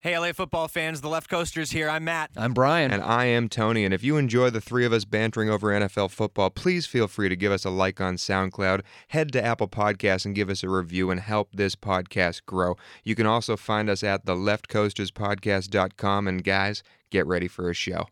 Hey, LA football fans, the Left Coasters here. I'm Matt. I'm Brian. And I am Tony. And if you enjoy the three of us bantering over NFL football, please feel free to give us a like on SoundCloud, head to Apple Podcasts and give us a review and help this podcast grow. You can also find us at theleftcoasterspodcast.com. And guys, get ready for a show.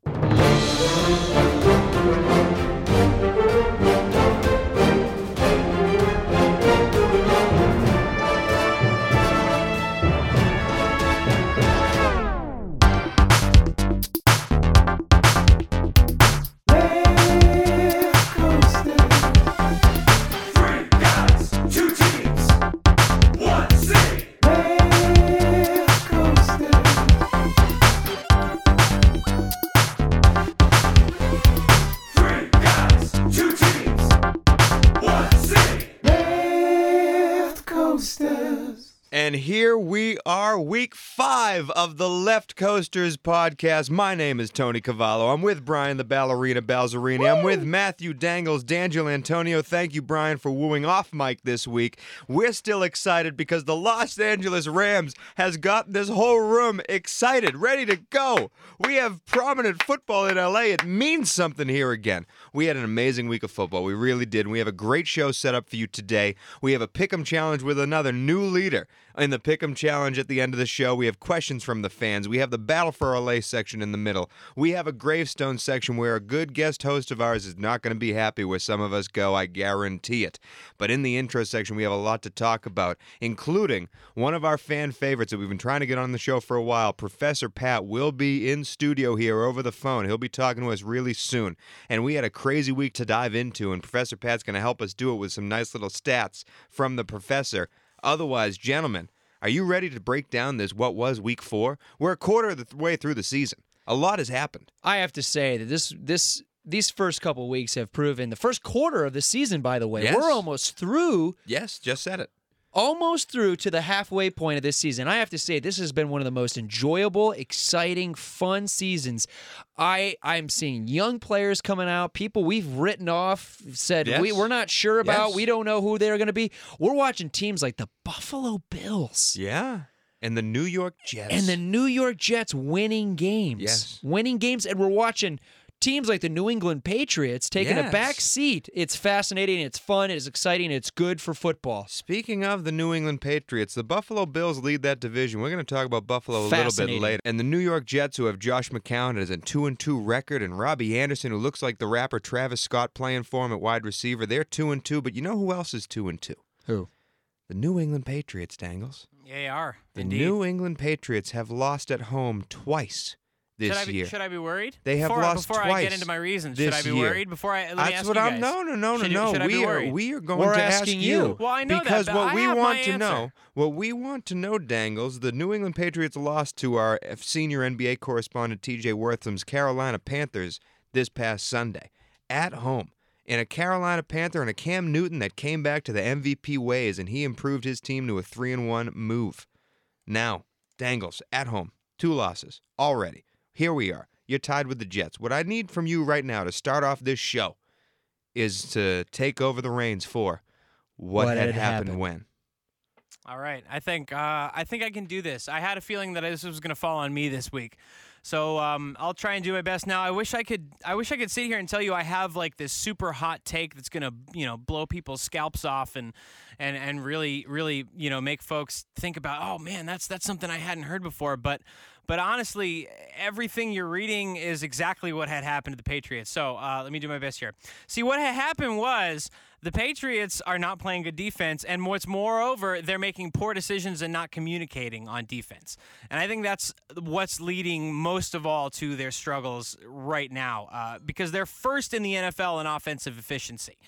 Here we are, week five of the Left Coasters podcast. My name is Tony Cavallo. I'm with Brian the Ballerina Balzerini. I'm with Matthew Dangles, D'Angelo Antonio. Thank you, Brian, for wooing off Mike this week. We're still excited because the Los Angeles Rams has got this whole room excited, ready to go. We have prominent football in LA. It means something here again. We had an amazing week of football. We really did. And we have a great show set up for you today. We have a pick'em challenge with another new leader in the Pick'em Challenge at the end of the show. We have questions from the fans. We have the Battle for LA section in the middle. We have a gravestone section where a good guest host of ours is not going to be happy where some of us go, I guarantee it. But in the intro section, we have a lot to talk about, including one of our fan favorites that we've been trying to get on the show for a while. Professor Pat will be in studio here over the phone. He'll be talking to us really soon. And we had a crazy week to dive into, and Professor Pat's going to help us do it with some nice little stats from the professor. Otherwise, gentlemen, are you ready to break down this what was week four? We're a quarter of the th- way through the season. A lot has happened. I have to say that this this these first couple weeks have proven the first quarter of the season. By the way, Yes. we're almost through, Yes, just said it. Almost through to the halfway point of this season. I have to say this has been one of the most enjoyable, exciting, fun seasons. I I'm seeing young players coming out, people we've written off, said we, we're not sure about, Yes. we don't know who they're going to be. We're watching teams like the Buffalo Bills. Yeah. And the New York Jets. and the New York Jets winning games. Yes. Winning games. And we're watching teams like the New England Patriots taking a back seat. It's fascinating. It's fun. It's exciting. It's good for football. Speaking of the New England Patriots, the Buffalo Bills lead that division. We're going to talk about Buffalo a little bit later. And the New York Jets, who have Josh McCown as a two and two record, and Robbie Anderson, who looks like the rapper Travis Scott playing for him at wide receiver. They're two and two. But you know who else is two and two? Who? The New England Patriots, Dangles. Yeah, they are. The Indeed. New England Patriots have lost at home twice this should I be, year. Should I be worried? They have before, lost before I twice get into my reasons, should I be year. worried? Before I let That's ask what you I'm. No, no, no, no, Should- no. should we are. We are going We're to ask asking you. Well, I know that, because but what I we want to answer. know, what we want to know, Dangles, the New England Patriots lost to our senior NBA correspondent T.J. Wortham's Carolina Panthers this past Sunday at home. In a Carolina Panther and a Cam Newton that came back to the MVP ways, and he improved his team to a three and one move. Now, Dangles at home, two losses already. Here we are. You're tied with the Jets. What I need from you right now to start off this show is to take over the reins for what, What had had happened, happened. when. All right, I think uh, I think I can do this. I had a feeling that this was going to fall on me this week, so um, I'll try and do my best. Now, I wish I could. I wish I could sit here and tell you I have like this super hot take that's going to you know blow people's scalps off and and and really really you know make folks think about oh man that's that's something I hadn't heard before. But but honestly, everything you're reading is exactly what had happened to the Patriots. So uh, let me do my best here. See, what had happened was the Patriots are not playing good defense, and what's moreover, they're making poor decisions and not communicating on defense. And I think that's what's leading most of all to their struggles right now, uh, because they're first in the NFL in offensive efficiency.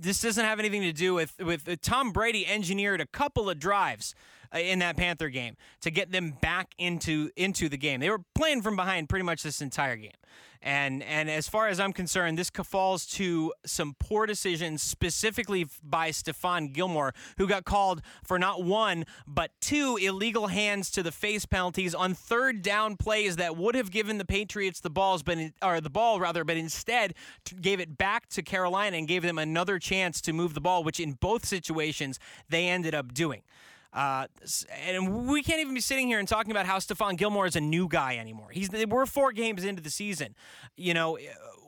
This doesn't have anything to do with with uh, Tom Brady engineered a couple of drives uh, in that Panther game to get them back into into the game. They were playing from behind pretty much this entire game. And and as far as I'm concerned, this falls to some poor decisions, specifically by Stephon Gilmore, who got called for not one but two illegal hands to the face penalties on third down plays that would have given the Patriots the balls, but or the ball rather, but instead gave it back to Carolina and gave them another chance to move the ball, which in both situations they ended up doing. Uh, and we can't even be sitting here and talking about how Stephon Gilmore is a new guy anymore. He's we're four games into the season. You know,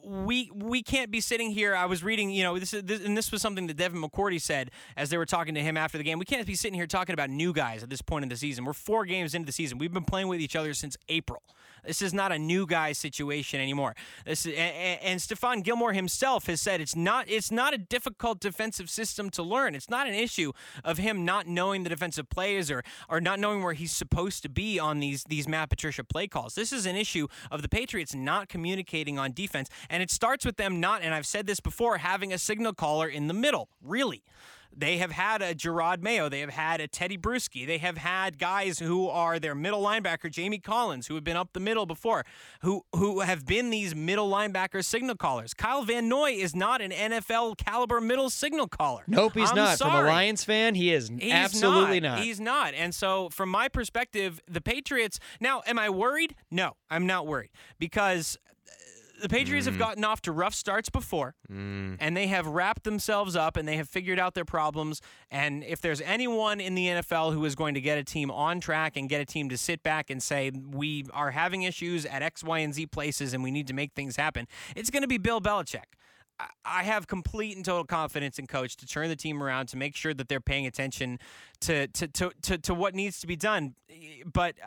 we we can't be sitting here. I was reading, you know, this this, and this was something that Devin McCourty said as they were talking to him after the game. We can't be sitting here talking about new guys at this point in the season. We're four games into the season. We've been playing with each other since April. This is not a new guy situation anymore. This is, and, and Stephon Gilmore himself has said it's not it's not a difficult defensive system to learn. It's not an issue of him not knowing the defensive plays or or not knowing where he's supposed to be on these these Matt Patricia play calls. This is an issue of the Patriots not communicating on defense, and it starts with them not. And I've said this before, having a signal caller in the middle. Really. They have had a Jerod Mayo. They have had a Tedy Bruschi. They have had guys who are their middle linebacker, Jamie Collins, who have been up the middle before, who who have been these middle linebacker signal callers. Kyle Van Noy is not an NFL caliber middle signal caller. Nope, he's I'm not. From a. Lions fan, he is He's absolutely not. He's not. And so, from my perspective, the Patriots. Now, am I worried? No, I'm not worried because the Patriots have gotten off to rough starts before, and they have wrapped themselves up and they have figured out their problems. And if there's anyone in the NFL who is going to get a team on track and get a team to sit back and say, we are having issues at X, Y, and Z places and we need to make things happen, it's going to be Bill Belichick. I- I have complete and total confidence in coach to turn the team around to make sure that they're paying attention to to to to, to what needs to be done. But uh,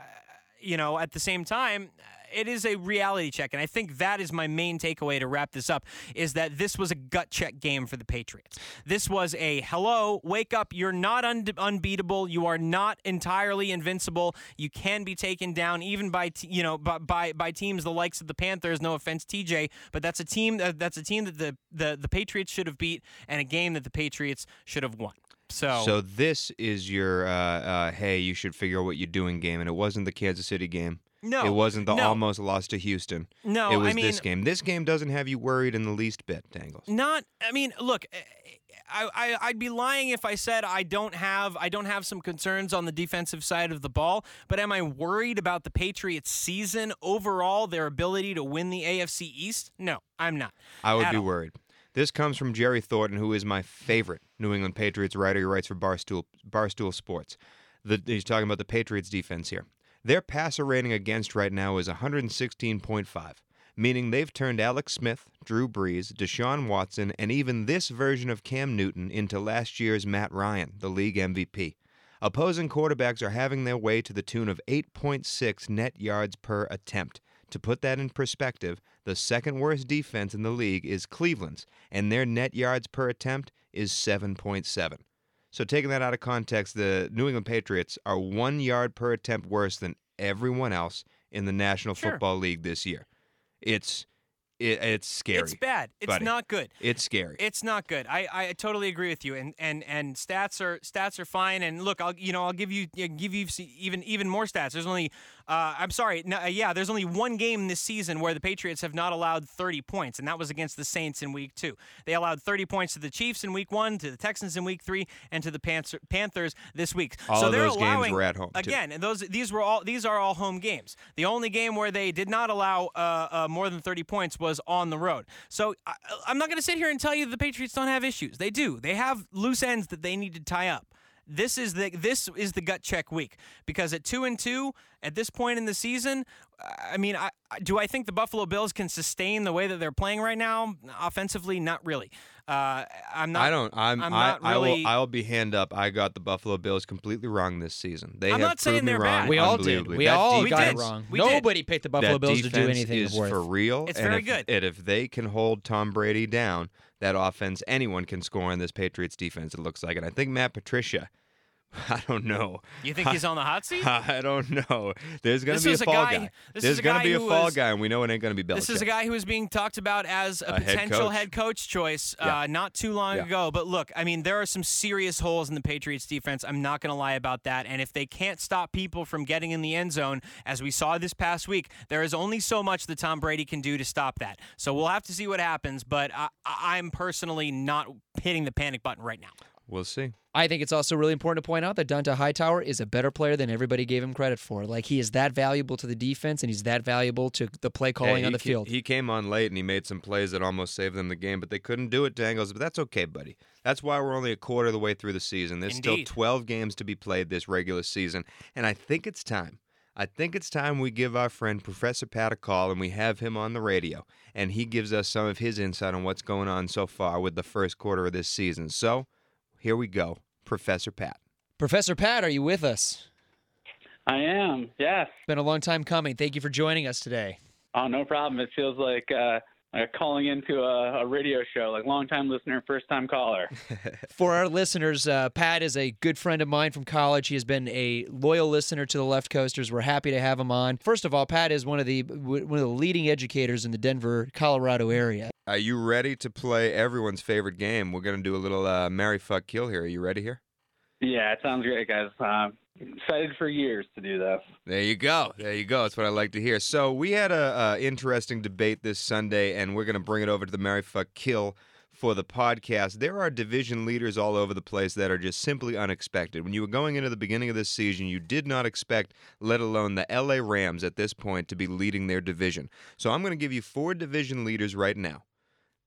you know, at the same time, it is a reality check, and I think that is my main takeaway to wrap this up: is that this was a gut check game for the Patriots. This was a hello, wake up! You're not un- unbeatable. You are not entirely invincible. You can be taken down even by you know by, by by teams the likes of the Panthers. No offense, TJ, but that's a team that, that's a team that the, the the Patriots should have beat, and a game that the Patriots should have won. So, So this is your uh, uh, hey, you should figure out what you're doing game, and it wasn't the Kansas City game. No, it wasn't the no, almost lost to Houston. No, it was I mean, this game. This game doesn't have you worried in the least bit, Dangles. Not. I mean, look. Eh, eh, I, I I'd be lying if I said I don't have I don't have some concerns on the defensive side of the ball. But am I worried about the Patriots' season overall, their ability to win the AFC East? No, I'm not. I would be all. worried. This comes from Jerry Thornton, who is my favorite New England Patriots writer. He writes for Barstool Barstool Sports. The, he's talking about the Patriots defense here. Their passer rating against right now is 116.5, meaning they've turned Alex Smith, Drew Brees, Deshaun Watson, and even this version of Cam Newton into last year's Matt Ryan, the league MVP. Opposing quarterbacks are having their way to the tune of 8.6 net yards per attempt. To put that in perspective, the second worst defense in the league is Cleveland's, and their net yards per attempt is 7.7. So, taking that out of context, the New England Patriots are one yard per attempt worse than everyone else in the National Sure. Football League this year. It's it, it's scary. It's bad. It's buddy. not good. It's scary. It's not good. I, I totally agree with you. And and and stats are stats are fine. And look, I'll you know I'll give you give you even even more stats. There's only uh, I'm sorry, no, uh, yeah, there's only one game this season where the Patriots have not allowed 30 points, and that was against the Saints in Week Two. They allowed 30 points to the Chiefs in Week One, to the Texans in Week Three, and to the Panther- Panthers this week. All so they're those games allowing were at home, too. again, and those these were all these are all home games. The only game where they did not allow uh, uh, more than 30 points was on the road. So I, I'm not going to sit here and tell you the Patriots don't have issues. They do. They have loose ends that they need to tie up. This is the this is the gut check week because at two and two at this point in the season, I mean, I, I- do I think the Buffalo Bills can sustain the way that they're playing right now offensively? Not really. Uh, I'm not. I don't. I'm. I'm I, not I really- will. I'll be hand up. I got the Buffalo Bills completely wrong this season. They I'm have not saying proved me they're wrong. bad. we all did. We That all We got did. it wrong. We did. Nobody picked the Buffalo that Bills to do defense anything is of worth. for real. It's and very if, good. And if they can hold Tom Brady down, that offense, anyone can score on this Patriots defense. It looks like, and I think Matt Patricia. I don't know. You think he's on the hot seat? I don't know. There's gonna be a fall guy- guy. this There's is a gonna be a fall was- guy, and we know it ain't gonna be Belichick. This is a guy who was being talked about as a, A head potential coach. head coach choice uh, Yeah. not too long Yeah. ago. But look, I mean, there are some serious holes in the Patriots defense. I'm not going to lie about that. And if they can't stop people from getting in the end zone, as we saw this past week, there is only so much that Tom Brady can do to stop that. So we'll have to see what happens. But I, I- I'm personally not hitting the panic button right now. We'll see. I think it's also really important to point out that Dont'a Hightower is a better player than everybody gave him credit for. Like he is that valuable to the defense and he's that valuable to the play calling Yeah, on the ca- field. He came on late and he made some plays that almost saved them the game, but they couldn't do it, Dangles. But that's okay, buddy. That's why we're only a quarter of the way through the season. There's Indeed. still 12 games to be played this regular season, and I think it's time. I think it's time we give our friend Professor Pat a call and we have him on the radio, and he gives us some of his insight on what's going on so far with the first quarter of this season. So, here we go, Professor Pat. Professor Pat, are you with us? I am. Yes. Been a long time coming. Thank you for joining us today. Oh, no problem. It feels like uh, uh, calling into a, a radio show, like long time listener, first time caller. For our listeners, uh, Pat is a good friend of mine from college. He has been a loyal listener to the Left Coasters. We're happy to have him on. First of all, Pat is one of the one of the leading educators in the Denver, Colorado area. Are you ready to play everyone's favorite game? We're going to do a little uh, Mary Fuck Kill here. Are you ready here? yeah, it sounds great, guys. Um, excited for years to do this. There you go. There you go. That's what I like to hear. So we had a, a interesting debate this Sunday, and we're going to bring it over to the Mary Fuck Kill for the podcast. There are division leaders all over the place that are just simply unexpected. When you were going into the beginning of this season, you did not expect, let alone the LA Rams at this point, to be leading their division. So I'm going to give you four division leaders right now.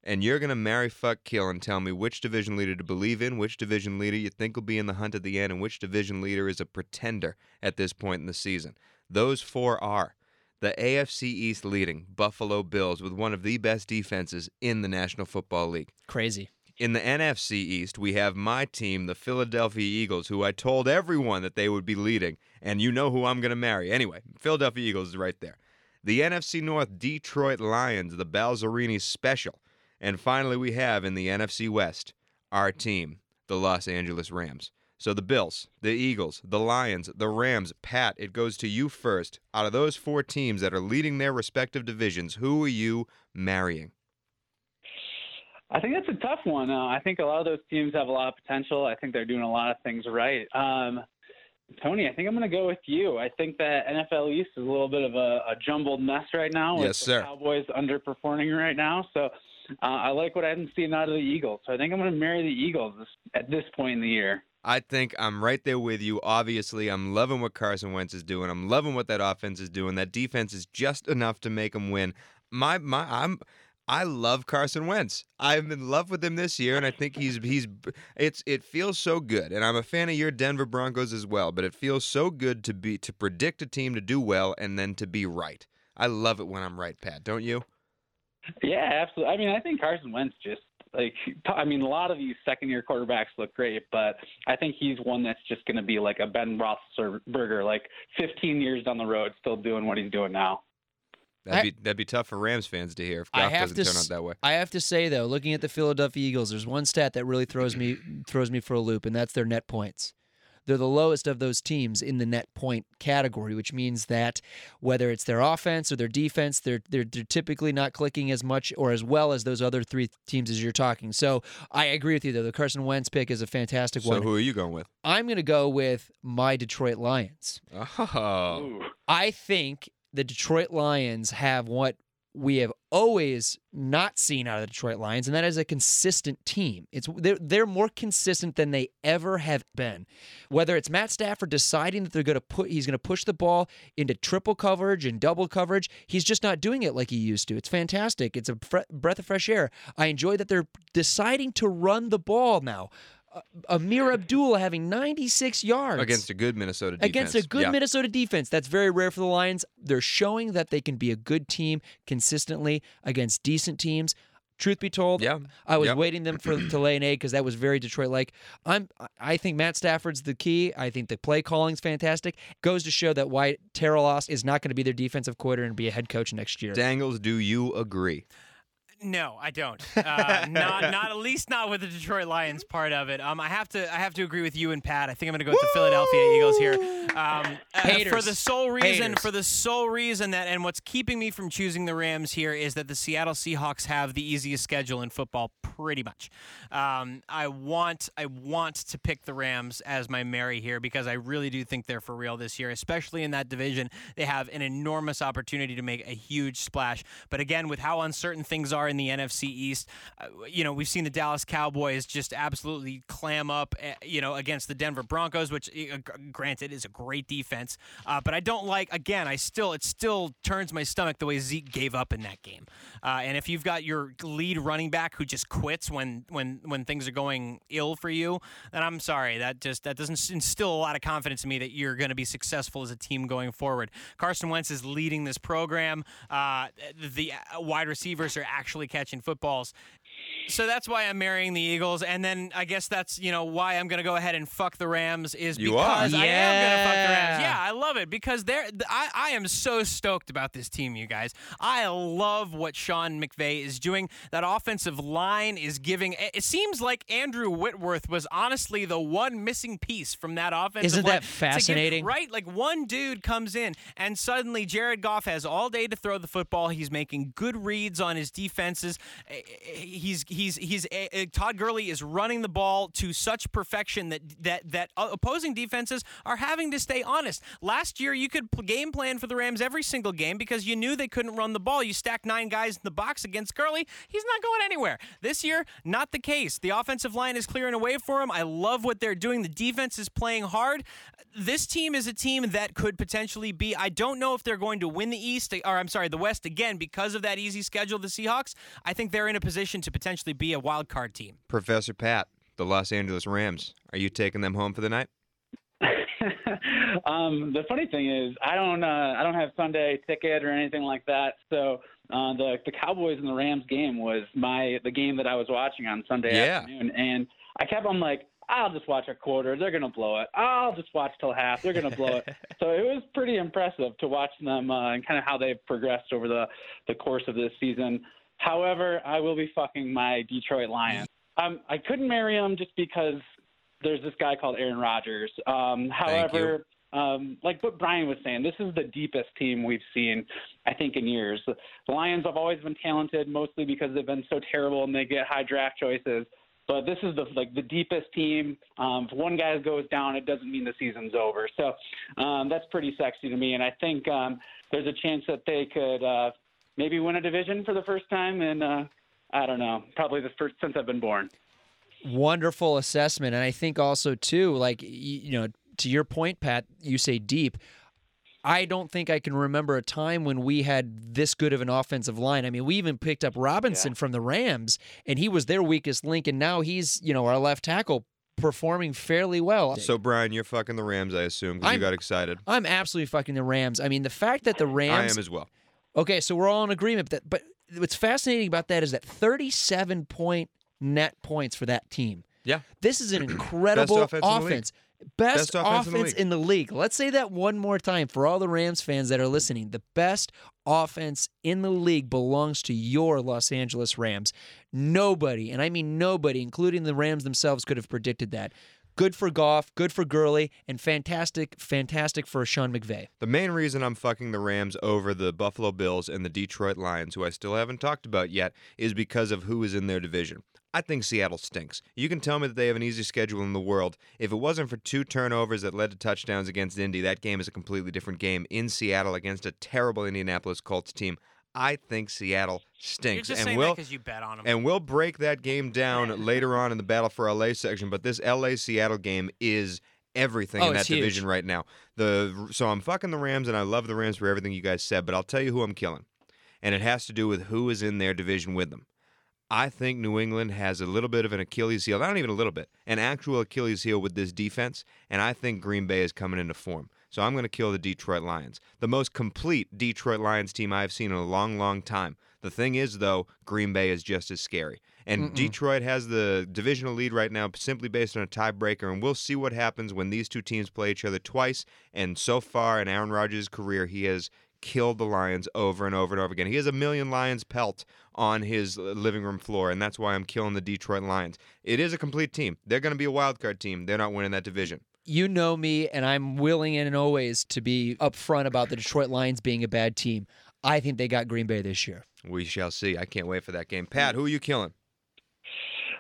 And you're going to marry, fuck, kill, and tell me which division leader to believe in, which division leader you think will be in the hunt at the end, and which division leader is a pretender at this point in the season. Those four are the AFC East leading Buffalo Bills with one of the best defenses in the National Football League. Crazy. In the NFC East, we have my team, the Philadelphia Eagles, who I told everyone that they would be leading, and you know who I'm going to marry. Anyway, Philadelphia Eagles is right there. The NFC North, Detroit Lions, the Balzerini Special. And finally, we have in the NFC West, our team, the Los Angeles Rams. So the Bills, the Eagles, the Lions, the Rams. Pat, it goes to you first. Out of those four teams that are leading their respective divisions, who are you marrying? I think that's a tough one. Uh, I think a lot of those teams have a lot of potential. I think they're doing a lot of things right. Um, Tony, I think I'm going to go with you. I think that NFL East is a little bit of a, a jumbled mess right now. with Yes, the sir. Cowboys underperforming right now. So uh, I like what I'm seeing out of the Eagles. So I think I'm going to marry the Eagles this, at this point in the year. I think I'm right there with you. Obviously, I'm loving what Carson Wentz is doing. I'm loving what that offense is doing. That defense is just enough to make them win. My my I'm I love Carson Wentz. I'm in love with him this year, and I think he's he's it's it feels so good. And I'm a fan of your Denver Broncos as well. But it feels so good to be to predict a team to do well and then to be right. I love it when I'm right, Pat. Don't you? Yeah, absolutely. I mean, I think Carson Wentz just like I mean, a lot of these second-year quarterbacks look great, but I think he's one that's just going to be like a Ben Roethlisberger, like 15 years down the road, still doing what he's doing now. That'd I- be that'd be tough for Rams fans to hear if I Goff have doesn't to turn out that way. I have to say though, looking at the Philadelphia Eagles, there's one stat that really throws me throws me for a loop, and that's their net points. They're the lowest of those teams in the net point category, which means that whether it's their offense or their defense, they're they're, they're typically not clicking as much or as well as those other three teams as you're talking. So I agree with you though. The Carson Wentz pick is a fantastic So one. So who are you going with? I'm going to go with my Detroit Lions. Oh, I think the Detroit Lions have what we have always not seen out of the Detroit Lions, and that is a consistent team. It's they're they're more consistent than they ever have been. Whether it's Matt Stafford deciding that they're going to put he's going to push the ball into triple coverage and double coverage, he's just not doing it like he used to. It's fantastic. It's a fre- breath of fresh air. I enjoy that they're deciding to run the ball now. Uh, Amir Abdul having 96 yards against a good Minnesota defense. against a good Yeah. Minnesota defense. That's very rare for the Lions. They're showing that they can be a good team consistently against decent teams. Truth be told, Yeah. I was waiting them for to lay an egg because that was very Detroit like. I'm I think Matt Stafford's the key. I think the play calling's fantastic. Goes to show that White Terrellos is not going to be their defensive coordinator and be a head coach next year. Dangles, do you agree? No, I don't. Uh, not, not at least not with the Detroit Lions part of it. Um, I have to, I have to agree with you and Pat. I think I'm going to go with the Philadelphia Eagles here. Um, uh, for the sole reason, Haters. for the sole reason that, and what's keeping me from choosing the Rams here is that the Seattle Seahawks have the easiest schedule in football, pretty much. Um, I want, I want to pick the Rams as my Mary here because I really do think they're for real this year, especially in that division. They have an enormous opportunity to make a huge splash. But again, with how uncertain things are are in the NFC East. Uh, you know, we've seen the Dallas Cowboys just absolutely clam up, uh, you know, against the Denver Broncos, which, uh, granted, is a great defense. Uh, but I don't like. Again, I still it still turns my stomach the way Zeke gave up in that game. Uh, and if you've got your lead running back who just quits when when when things are going ill for you, then I'm sorry. That just that doesn't instill a lot of confidence in me that you're going to be successful as a team going forward. Carson Wentz is leading this program. The wide receivers are actually catching footballs. So that's why I'm marrying the Eagles, and then I guess that's you know why I'm gonna go ahead and fuck the Rams is You are. because I am gonna fuck the Rams. Yeah. Yeah, I love it because they're I, I am so stoked about this team, you guys. I love what Sean McVay is doing. That offensive line is giving. It it seems like Andrew Whitworth was honestly the one missing piece from that offensive Isn't line that to give- fascinating? right? Like one dude comes in, and suddenly Jared Goff has all day to throw the football. He's making good reads on his defenses. Eh, eh, He's he's he's eh, Todd Gurley is running the ball to such perfection that that that uh, opposing defenses are having to stay honest. Last year, you could game plan for the Rams every single game because you knew they couldn't run the ball. You stacked nine guys in the box against Gurley. He's not going anywhere. This year, not the case. The offensive line is clearing away for him. I love what they're doing. The defense is playing hard. This team is a team that could potentially be. I don't know if they're going to win the East, or I'm sorry, the West again because of that easy schedule. The Seahawks. I think they're in a position to potentially be a wild card team. Professor Pat, the Los Angeles Rams. Are you taking them home for the night? um, the funny thing is, I don't, uh, I don't have Sunday ticket or anything like that. So uh, the the Cowboys and the Rams game was my the game that I was watching on Sunday Yeah. afternoon, and I kept on like, I'll just watch a quarter. They're gonna blow it. I'll just watch till half. They're gonna blow it. so it was pretty impressive to watch them uh, and kind of how they've progressed over the the course of this season. However, I will be fucking my Detroit Lions. Um, I couldn't marry him just because there's this guy called Aaron Rodgers. Um, however, um, like what Brian was saying, this is the deepest team we've seen, I think, in years. The Lions have always been talented, mostly because they've been so terrible and they get high draft choices. But this is the like the deepest team. Um, if one guy goes down, it doesn't mean the season's over. So um, that's pretty sexy to me, and I think um, there's a chance that they could uh, maybe win a division for the first time in uh, I don't know, probably the first since I've been born. wonderful assessment and i think also too like you know to your point pat you say deep i don't think i can remember a time when we had this good of an offensive line i mean we even picked up robinson from the rams and he was their weakest link and now he's you know our left tackle performing fairly well So, Brian, you're fucking the Rams, I assume, because you got excited. i'm absolutely fucking the rams i mean the fact that the Rams I am as well. Okay, so we're all in agreement that but what's fascinating about that is that 37 point net points for that team. Yeah. This is an incredible offense in offense. Best, Best offense in the in the league. Let's say that one more time for all the Rams fans that are listening. The best offense in the league belongs to your Los Angeles Rams. Nobody, and I mean nobody, including the Rams themselves, could have predicted that. Good for Goff, good for Gurley, and fantastic, fantastic for Sean McVay. The main reason I'm fucking the Rams over the Buffalo Bills and the Detroit Lions, who I still haven't talked about yet, is because of who is in their division. I think Seattle stinks. You can tell me that they have an easy schedule in the world. If it wasn't for two turnovers that led to touchdowns against Indy, that game is a completely different game in Seattle against a terrible Indianapolis Colts team. I think Seattle stinks. and will because you bet on them. and we'll break that game down later on in the Battle for LA section, but this LA Seattle game is everything Oh, in that it's huge. division right now. The so I'm fucking the Rams and I love the Rams for everything you guys said, but I'll tell you who I'm killing. And it has to do with who is in their division with them. I think New England has a little bit of an Achilles heel, not even a little bit, an actual Achilles heel with this defense, and I think Green Bay is coming into form. So I'm going to kill the Detroit Lions. The most complete Detroit Lions team I've seen in a long, long time. The thing is, though, Green Bay is just as scary. And Detroit has the divisional lead right now simply based on a tiebreaker, and we'll see what happens when these two teams play each other twice. And so far in Aaron Rodgers' career, he has killed the Lions over and over and over again. He has a million Lions pelt on his uh, living room floor, and that's why I'm killing the Detroit Lions. It is a complete team. They're going to be a wild card team. They're not winning that division. You know me, and I'm willing and always to be upfront about the Detroit Lions being a bad team. I think they got Green Bay this year. We shall see. I can't wait for that game. Pat, who are you killing?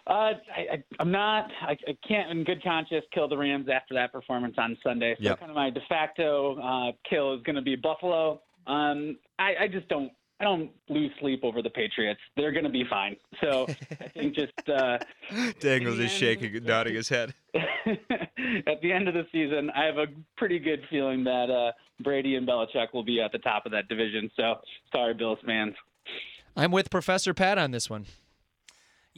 Uh, I, I, I'm not. I, I can't, in good conscience, kill the Rams after that performance on Sunday. So Yep. kind of my de facto uh, kill is going to be Buffalo. Um, I, I just don't I don't lose sleep over the Patriots. They're going to be fine. So I think just uh, Dangles is end- shaking, nodding his head. at the end of the season, I have a pretty good feeling that uh, Brady and Belichick will be at the top of that division. So sorry, Bills fans. I'm with Professor Pat on this one.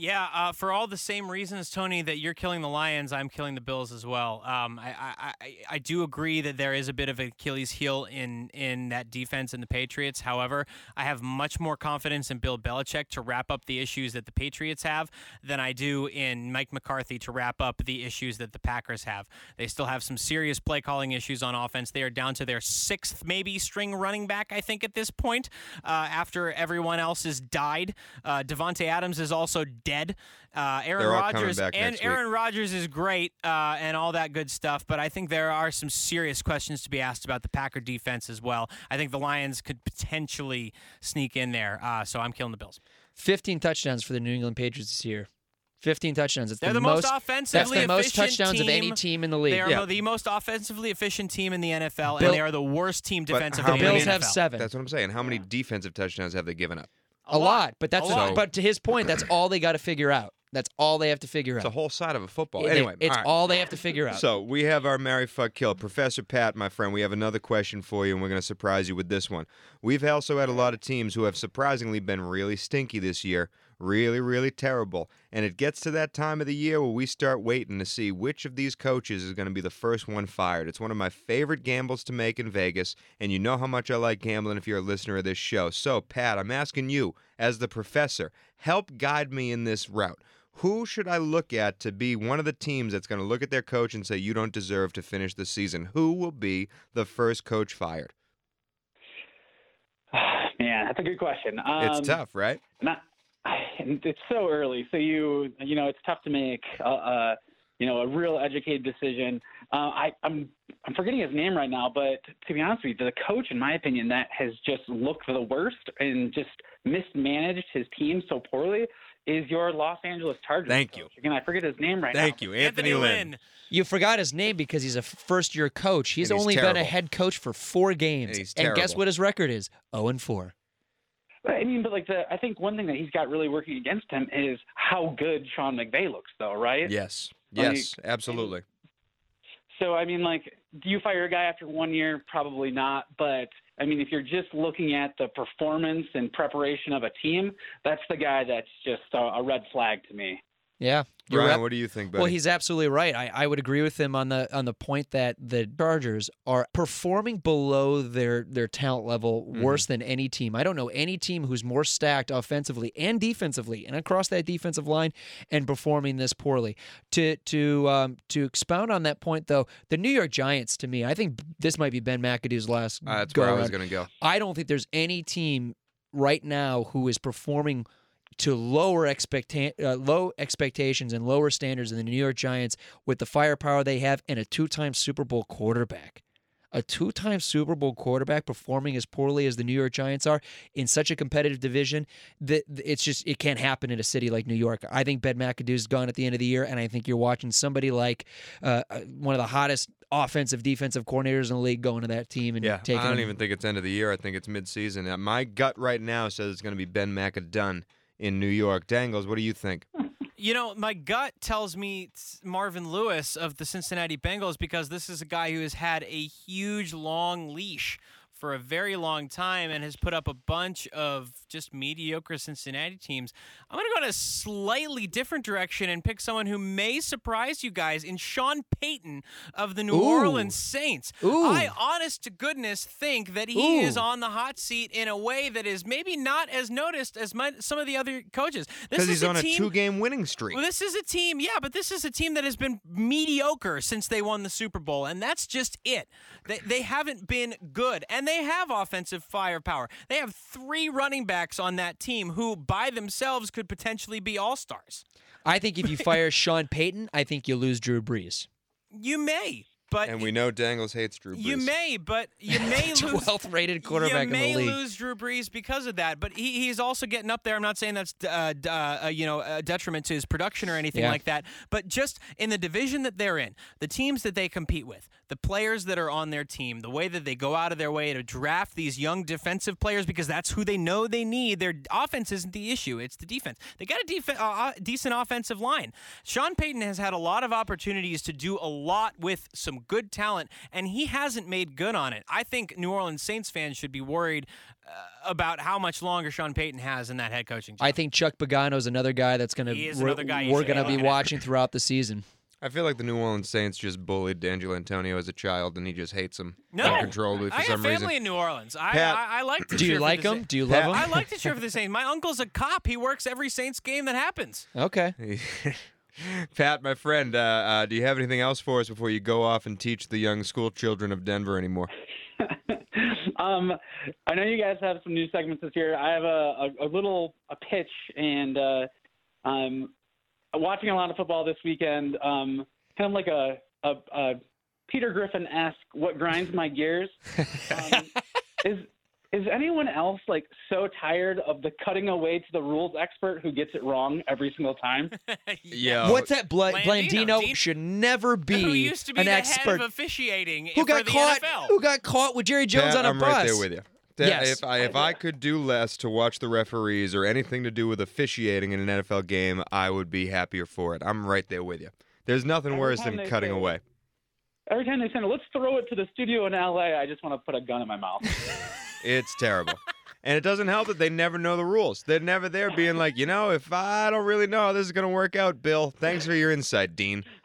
Yeah, uh, for all the same reasons, Tony, that you're killing the Lions, I'm killing the Bills as well. Um, I, I, I, do agree that there is a bit of Achilles heel in in that defense in the Patriots. However, I have much more confidence in Bill Belichick to wrap up the issues that the Patriots have than I do in Mike McCarthy to wrap up the issues that the Packers have. They still have some serious play calling issues on offense. They are down to their sixth, maybe string running back, I think, at this point, uh, after everyone else has died. Uh, Davante Adams is also dead. Uh, Aaron They're all coming Rodgers and. Aaron Rodgers is great uh, and all that good stuff, but I think there are some serious questions to be asked about the Packer defense as well. I think the Lions could potentially sneak in there, uh, so I'm killing the Bills. 15 touchdowns for the New England Patriots this year. 15 touchdowns. It's They're the, most, offensively That's the most efficient touchdowns team. of any team in the league. They are Yeah. the most offensively efficient team in the NFL, Bill- and they are the worst team But defensively how in The the Bills NFL. have seven. That's what I'm saying. How many defensive touchdowns have they given up? A lot, but that's A lot. but to his point, that's all they got to figure out. That's all they have to figure out. It's a whole side of a football. They- Anyway, it's all right. all they have to figure out. So we have our Mary Fuck Kill. Professor Pat, my friend, we have another question for you, and we're going to surprise you with this one. We've also had a lot of teams who have surprisingly been really stinky this year. Really, really terrible. And it gets to that time of the year where we start waiting to see which of these coaches is going to be the first one fired. It's one of my favorite gambles to make in Vegas, and you know how much I like gambling if you're a listener of this show. So, Pat, I'm asking you, as the professor, help guide me in this route. Who should I look at to be one of the teams that's going to look at their coach and say, you don't deserve to finish the season? Who will be the first coach fired? Man, that's a good question. Um, it's tough, right? Not, it's so early, so you you know it's tough to make a, a you know a real educated decision. Uh, I, I'm I'm forgetting his name right now, but to be honest with you, the coach, in my opinion, that has just looked the worst and just mismanaged his team so poorly is your Los Angeles Chargers. Thank coach. you. Again, I forget his name right Thank now. Thank you, Anthony, Lynn. you forgot his name because he's a first year coach. He's, he's only been a head coach for four games. And he's guess what his record is? 0 and 4. But, I mean, but like the I think one thing that he's got really working against him is how good Sean McVay looks, though, right? Yes. Like- Yes, absolutely. So I mean, like, do you fire a guy after one year? Probably not. But I mean, if you're just looking at the performance and preparation of a team, that's the guy that's just a, a red flag to me. Yeah. You're Brian, right. what do you think, buddy? Well, he's absolutely right. I, I would agree with him on the on the point that the Chargers are performing below their their talent level Mm-hmm. worse than any team. I don't know any team who's more stacked offensively and defensively and across that defensive line and performing this poorly. To to um, to expound on that point though, the New York Giants to me, I think this might be Ben McAdoo's last Uh, that's where I was going to go. I don't think there's any team right now who is performing to lower expecta- uh, low expectations and lower standards than the New York Giants with the firepower they have and a two-time Super Bowl quarterback. A two-time Super Bowl quarterback performing as poorly as the New York Giants are in such a competitive division that it's just it can't happen in a city like New York. I think Ben McAdoo's gone at the end of the year, and I think you're watching somebody like uh, uh, one of the hottest offensive defensive coordinators in the league going to that team and Yeah, taking I don't them- even think it's end of the year. I think it's mid-season. Uh, my gut right now says it's going to be Ben McAdoo in New York. Dangles, what do you think? You know, my gut tells me Marvin Lewis of the Cincinnati Bengals because this is a guy who has had a huge long leash for a very long time and has put up a bunch of just mediocre Cincinnati teams. I'm going to go in a slightly different direction and pick someone who may surprise you guys in Sean Payton of the New Ooh. Orleans Saints. Ooh. I honest to goodness think that he is on the hot seat in a way that is maybe not as noticed as my, some of the other coaches. This Because is he's a on a team, two-game winning streak. well, this is a team, yeah, but this is a team that has been mediocre since they won the Super Bowl, and that's just it. They, they haven't been good, and they have offensive firepower. They have three running backs on that team who, by themselves, could potentially be all stars. I think if you fire Sean Payton, I think you lose Drew Brees. You may. But And we know Dangles hates Drew Brees. you may, but you may lose. 12th rated quarterback you may in the league. You may lose Drew Brees because of that, but he, he's also getting up there. I'm not saying that's uh, uh, uh, you know a detriment to his production or anything Yeah. like that, but just in the division that they're in, the teams that they compete with, the players that are on their team, the way that they go out of their way to draft these young defensive players because that's who they know they need. Their offense isn't the issue; it's the defense. They got a def- uh, uh, decent offensive line. Sean Payton has had a lot of opportunities to do a lot with some good talent, and he hasn't made good on it. I think New Orleans Saints fans should be worried uh, about how much longer Sean Payton has in that head coaching job. I think Chuck Pagano is another guy that's going to another guy we're going to be be looking at. watching throughout the season. I feel like the New Orleans Saints just bullied D'Angelo Antonio as a child, and he just hates him no, uncontrollably for I got some family reason. in New Orleans. I, Pat, I, I like to Do cheer you like him? Sa- Do you Pat- love I like to cheer for the Saints. My uncle's a cop. He works every Saints game that happens. Okay. Pat, my friend, uh, uh, do you have anything else for us before you go off and teach the young school children of Denver anymore? um, I know you guys have some new segments this year. I have a, a, a little a pitch, and uh, um, watching a lot of football this weekend. Um, kind of like a, a, a Peter Griffin esque "What grinds my gears." Um, is is anyone else like so tired of the cutting away to the rules expert who gets it wrong every single time? Yeah. What's that? Bla- Blandino. Blandino Dean- should never be, Who used to be an the expert. head of officiating who for got the caught? NFL? Who got caught with Jerry Jones Pat, on a I'm bus? right there with you. That- Yes. If I if I could do less to watch the referees or anything to do with officiating in an NFL game, I would be happier for it. I'm right there with you. There's nothing Every worse than cutting say- away. Every time they say, "Let's throw it to the studio in LA," I just want to put a gun in my mouth. It's terrible. And it doesn't help that they never know the rules. They're never there being like, you know, if I don't really know how this is going to work out, Bill, thanks for your insight, Dean.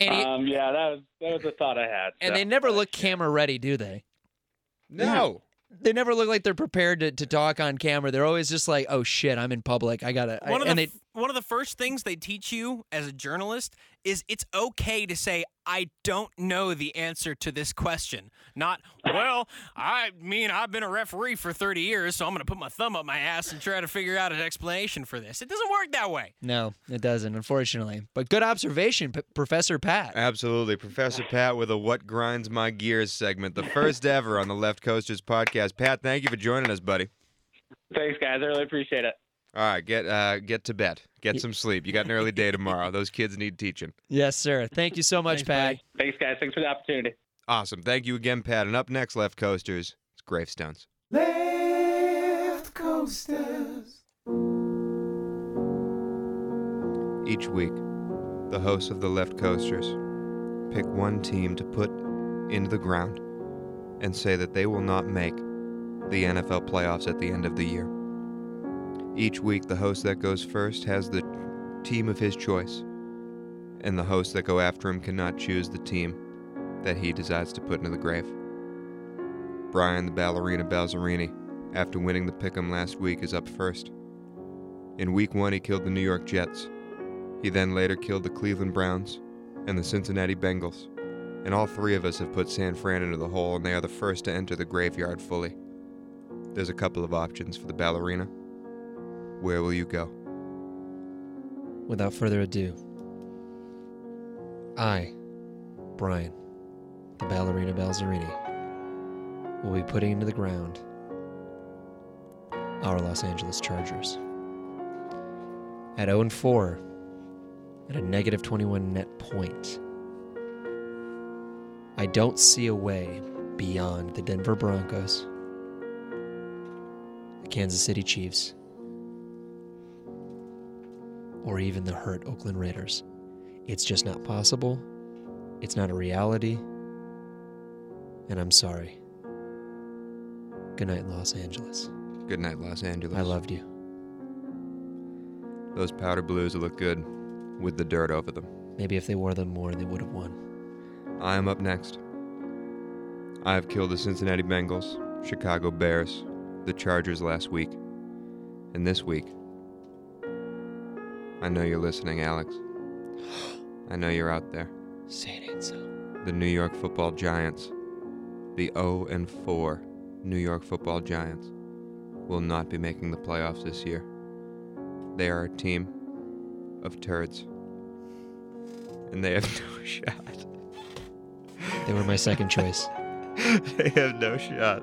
he- um, yeah, that was that was a thought I had. and so. they never look camera ready, do they? No. They never look like they're prepared to, to talk on camera. They're always just like, "Oh shit, I'm in public. I gotta." I- One of and the they, f- one of the first things they teach you as a journalist is it's okay to say I don't know the answer to this question. Not well, I mean I've been a referee for 30 years, so I'm going to put my thumb up my ass and try to figure out an explanation for this. It doesn't work that way. no, it doesn't, unfortunately. But good observation, P- Professor Pat. Absolutely. Professor Pat with a What Grinds My Gears segment, the first ever on the Left Coasters podcast. Pat, thank you for joining us, buddy. Thanks, guys. I really appreciate it. All right, get uh, get to bed. Get some sleep. You got an early day tomorrow. Those kids need teaching. Yes, sir. Thank you so much, Thanks, Pat. buddy. Thanks, guys. Thanks for the opportunity. Awesome. Thank you again, Pat. And up next, Left Coasters, it's Gravestones. Left coasters. Each week, the hosts of the Left Coasters pick one team to put into the ground and say that they will not make the NFL playoffs at the end of the year. Each week, the host that goes first has the team of his choice, and the hosts that go after him cannot choose the team that he decides to put into the grave. Brian the Ballerina Balzerini, after winning the Pick'em last week, is up first. In week one, he killed the New York Jets. He then later killed the Cleveland Browns and the Cincinnati Bengals. And all three of us have put San Fran into the hole, and they are the first to enter the graveyard fully. There's a couple of options for the ballerina. Where will you go? Without further ado, I, Brian, the ballerina Balzerini, will be putting into the ground our Los Angeles Chargers. At 0 4, at a negative 21 net point, I don't see a way beyond the Denver Broncos, the Kansas City Chiefs, or even the hurt Oakland Raiders. It's just not possible. It's not a reality. And I'm sorry. Good night, Los Angeles. Good night, Los Angeles. I loved you. those powder blues look good with the dirt over them. Maybe if they wore them more, they would have won. I am up next. I have killed the Cincinnati Bengals, Chicago Bears, the Chargers last week. And this week, I know you're listening, Alex. I know you're out there. Say it ain't so. The New York Football Giants, the 0 and 4 New York Football Giants, will not be making the playoffs this year. They are a team of turds. and they have no shot. They were my second choice. they have no shot.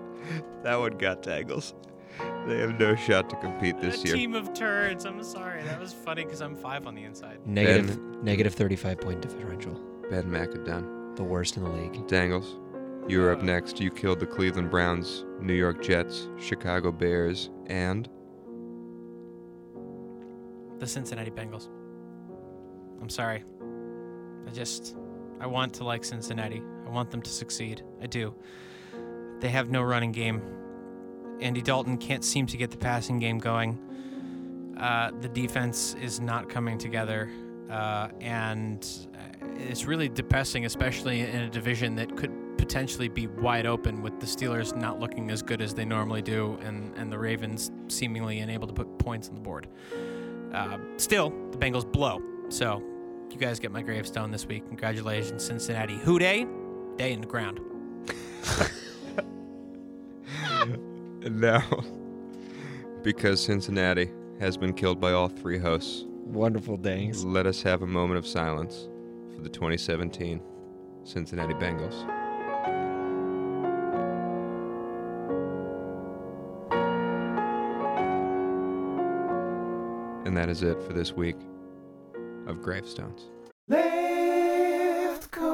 That one got Dangles. They have no shot to compete this a year. team of turds. I'm sorry. That was funny because I'm five on the inside. Negative, negative 35 point differential. Ben McAdoo. The worst in the league. Dangles, You are up Uh. next. You killed the Cleveland Browns, New York Jets, Chicago Bears, and The Cincinnati Bengals. I'm sorry. I just I want to like Cincinnati. I want them to succeed. I do. They have no running game. Andy Dalton can't seem to get the passing game going. Uh, the defense is not coming together, uh, and uh, it's really depressing, especially in a division that could potentially be wide open with the Steelers not looking as good as they normally do, and, and the Ravens seemingly unable to put points on the board. Uh, still, the Bengals blow. So, you guys get my gravestone this week. Congratulations, Cincinnati. Who day? Day in the ground. Now, because Cincinnati has been killed by all three hosts, Wonderful dings. let us have a moment of silence for the 2017 Cincinnati Bengals. And that is it for this week of Gravestones.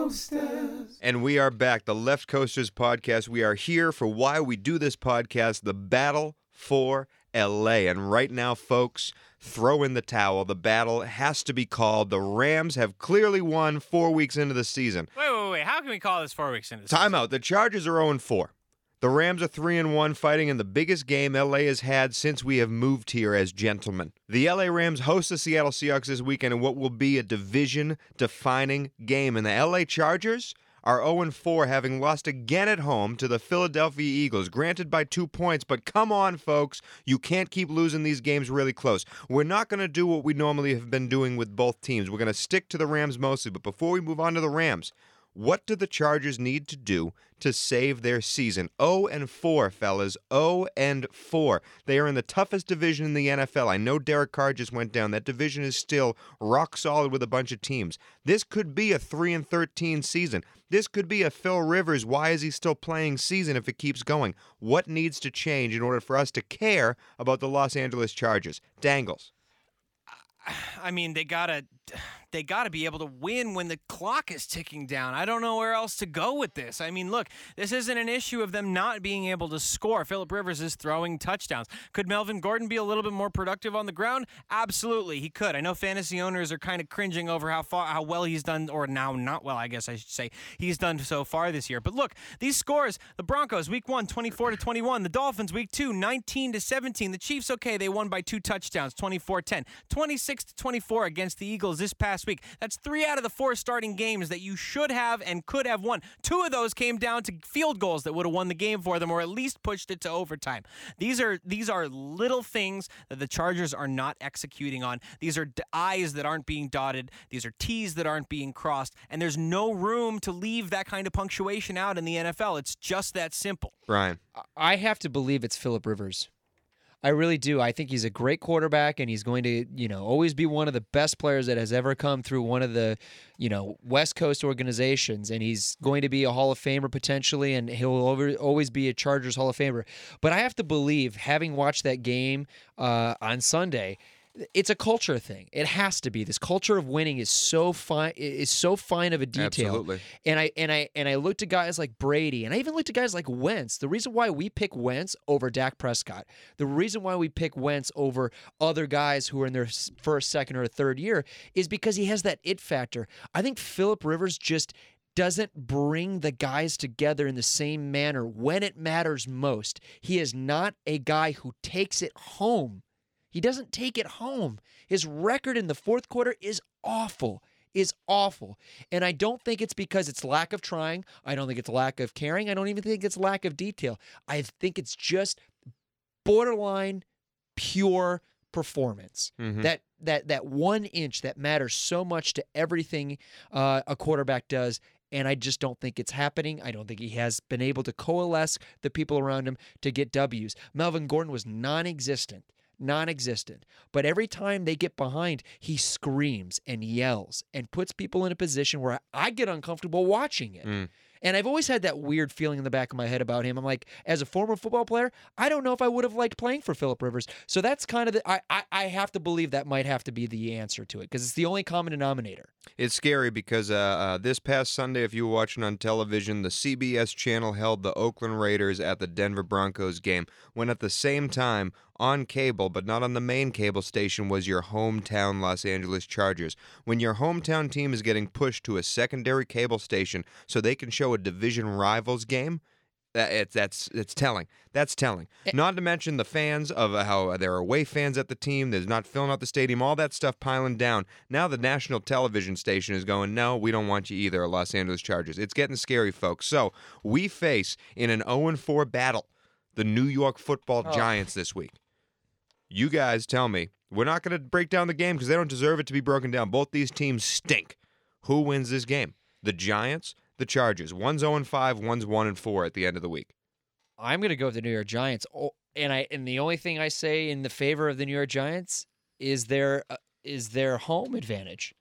Left coasters. And we are back, the Left Coasters podcast. We are here for why we do this podcast, the battle for LA. And right now, folks, throw in the towel. The battle has to be called. The Rams have clearly won four weeks into the season. Wait, wait, wait. How can we call this four weeks into the season? Timeout. The Chargers are 0 4. The Rams are 3 and 1, fighting in the biggest game LA has had since we have moved here as gentlemen. The LA Rams host the Seattle Seahawks this weekend in what will be a division defining game. And the LA Chargers are 0 4, having lost again at home to the Philadelphia Eagles, granted by two points. But come on, folks, you can't keep losing these games really close. We're not going to do what we normally have been doing with both teams. We're going to stick to the Rams mostly. But before we move on to the Rams, what do the Chargers need to do to save their season? 0 and 4, fellas. 0 and 4. They are in the toughest division in the NFL. I know Derek Carr just went down. That division is still rock solid with a bunch of teams. This could be a 3 and 13 season. This could be a Phil Rivers, why is he still playing season if it keeps going? What needs to change in order for us to care about the Los Angeles Chargers? Dangles. I mean, they gotta, they gotta be able to win when the clock is ticking down. I don't know where else to go with this. I mean, look, this isn't an issue of them not being able to score. Philip Rivers is throwing touchdowns. Could Melvin Gordon be a little bit more productive on the ground? Absolutely, he could. I know fantasy owners are kind of cringing over how far, how well he's done, or now not well, I guess I should say, he's done so far this year. But look, these scores: the Broncos week one, 24 to 21. The Dolphins week two, 19 to 17. The Chiefs, okay, they won by two touchdowns, 24-10. 26 to 24 against the Eagles this past week. That's three out of the four starting games that you should have and could have won. Two of those came down to field goals that would have won the game for them, or at least pushed it to overtime. These are these are little things that the Chargers are not executing on. These are d- I's that aren't being dotted. These are T's that aren't being crossed, and there's no room to leave that kind of punctuation out in the NFL. It's just that simple. Brian. I have to believe it's Philip Rivers. I really do. I think he's a great quarterback, and he's going to, you know, always be one of the best players that has ever come through one of the, you know, West Coast organizations. And he's going to be a Hall of Famer potentially, and he'll over, always be a Chargers Hall of Famer. But I have to believe, having watched that game uh, on Sunday, it's a culture thing. It has to be. This culture of winning is so fine. Is so fine of a detail. Absolutely. And I and I and I looked at guys like Brady, and I even looked at guys like Wentz. The reason why we pick Wentz over Dak Prescott, the reason why we pick Wentz over other guys who are in their first, second, or third year is because he has that it factor. I think Philip Rivers just doesn't bring the guys together in the same manner when it matters most. He is not a guy who takes it home. He doesn't take it home. His record in the fourth quarter is awful. Is awful. And I don't think it's because it's lack of trying. I don't think it's lack of caring. I don't even think it's lack of detail. I think it's just borderline pure performance. Mhm. That that that one inch that matters so much to everything uh, a quarterback does. And I just don't think it's happening. I don't think he has been able to coalesce the people around him to get W's. Melvin Gordon was non existent non-existent. But every time they get behind, he screams and yells and puts people in a position where I get uncomfortable watching it. Mm. And I've always had that weird feeling in the back of my head about him. I'm like, as a former football player, I don't know if I would have liked playing for Philip Rivers. So that's kind of the I I, I have to believe that might have to be the answer to it because it's the only common denominator. It's scary because uh, uh, this past Sunday, if you were watching on television, the CBS channel held the Oakland Raiders at the Denver Broncos game, when at the same time, on cable, but not on the main cable station, was your hometown Los Angeles Chargers. When your hometown team is getting pushed to a secondary cable station so they can show a division rivals game, it's that's it's telling. That's telling. Eh. Not to mention the fans of how there are away fans at the team. There's not filling out the stadium. All that stuff piling down. Now the national television station is going. No, we don't want you either, Los Angeles Chargers. It's getting scary, folks. So we face in an 0 4 battle the New York Football oh. Giants this week. You guys tell me. We're not going to break down the game because they don't deserve it to be broken down. Both these teams stink. Who wins this game? The Giants, the Chargers. One's 0 and 5, one's 1 and 4 at the end of the week. I'm going to go with the New York Giants. Oh, and I and the only thing I say in the favor of the New York Giants is their uh, is their home advantage.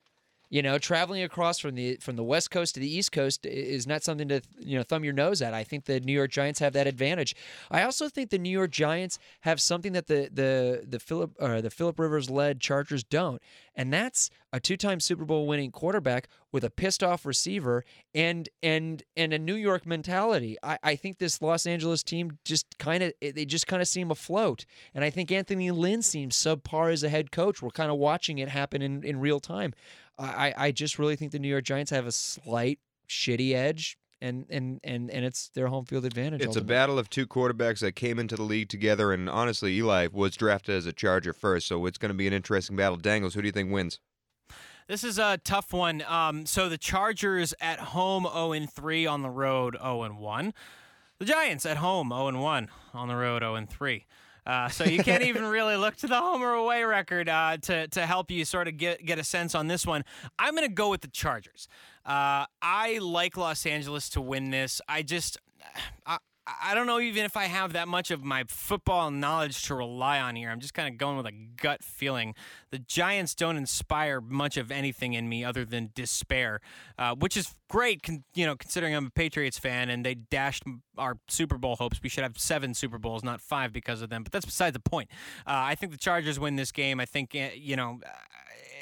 You know, traveling across from the from the West Coast to the East Coast is not something to you know thumb your nose at. I think the New York Giants have that advantage. I also think the New York Giants have something that the the the Philip uh, the Philip Rivers led Chargers don't, and that's a two-time Super Bowl winning quarterback with a pissed off receiver and and and a New York mentality. I, I think this Los Angeles team just kind of they just kind of seem afloat, and I think Anthony Lynn seems subpar as a head coach. We're kind of watching it happen in, in real time. I, I just really think the New York Giants have a slight shitty edge, and and and and it's their home field advantage. It's a battle of two quarterbacks that came into the league together, and honestly, Eli was drafted as a Charger first, so it's going to be an interesting battle. Dangles, who do you think wins? This is a tough one. Um, so the Chargers at home 0 and 3 on the road 0 and 1. The Giants at home 0 and 1 on the road 0 and 3. Uh, so you can't even really look to the home or away record uh, to to help you sort of get get a sense on this one. I'm going to go with the Chargers. Uh, I like Los Angeles to win this. I just I, I don't know even if I have that much of my football knowledge to rely on here. I'm just kind of going with a gut feeling. The Giants don't inspire much of anything in me other than despair, uh, which is great, con- you know, considering I'm a Patriots fan and they dashed our Super Bowl hopes. We should have seven Super Bowls, not five, because of them. But that's beside the point. Uh, I think the Chargers win this game. I think uh, you know.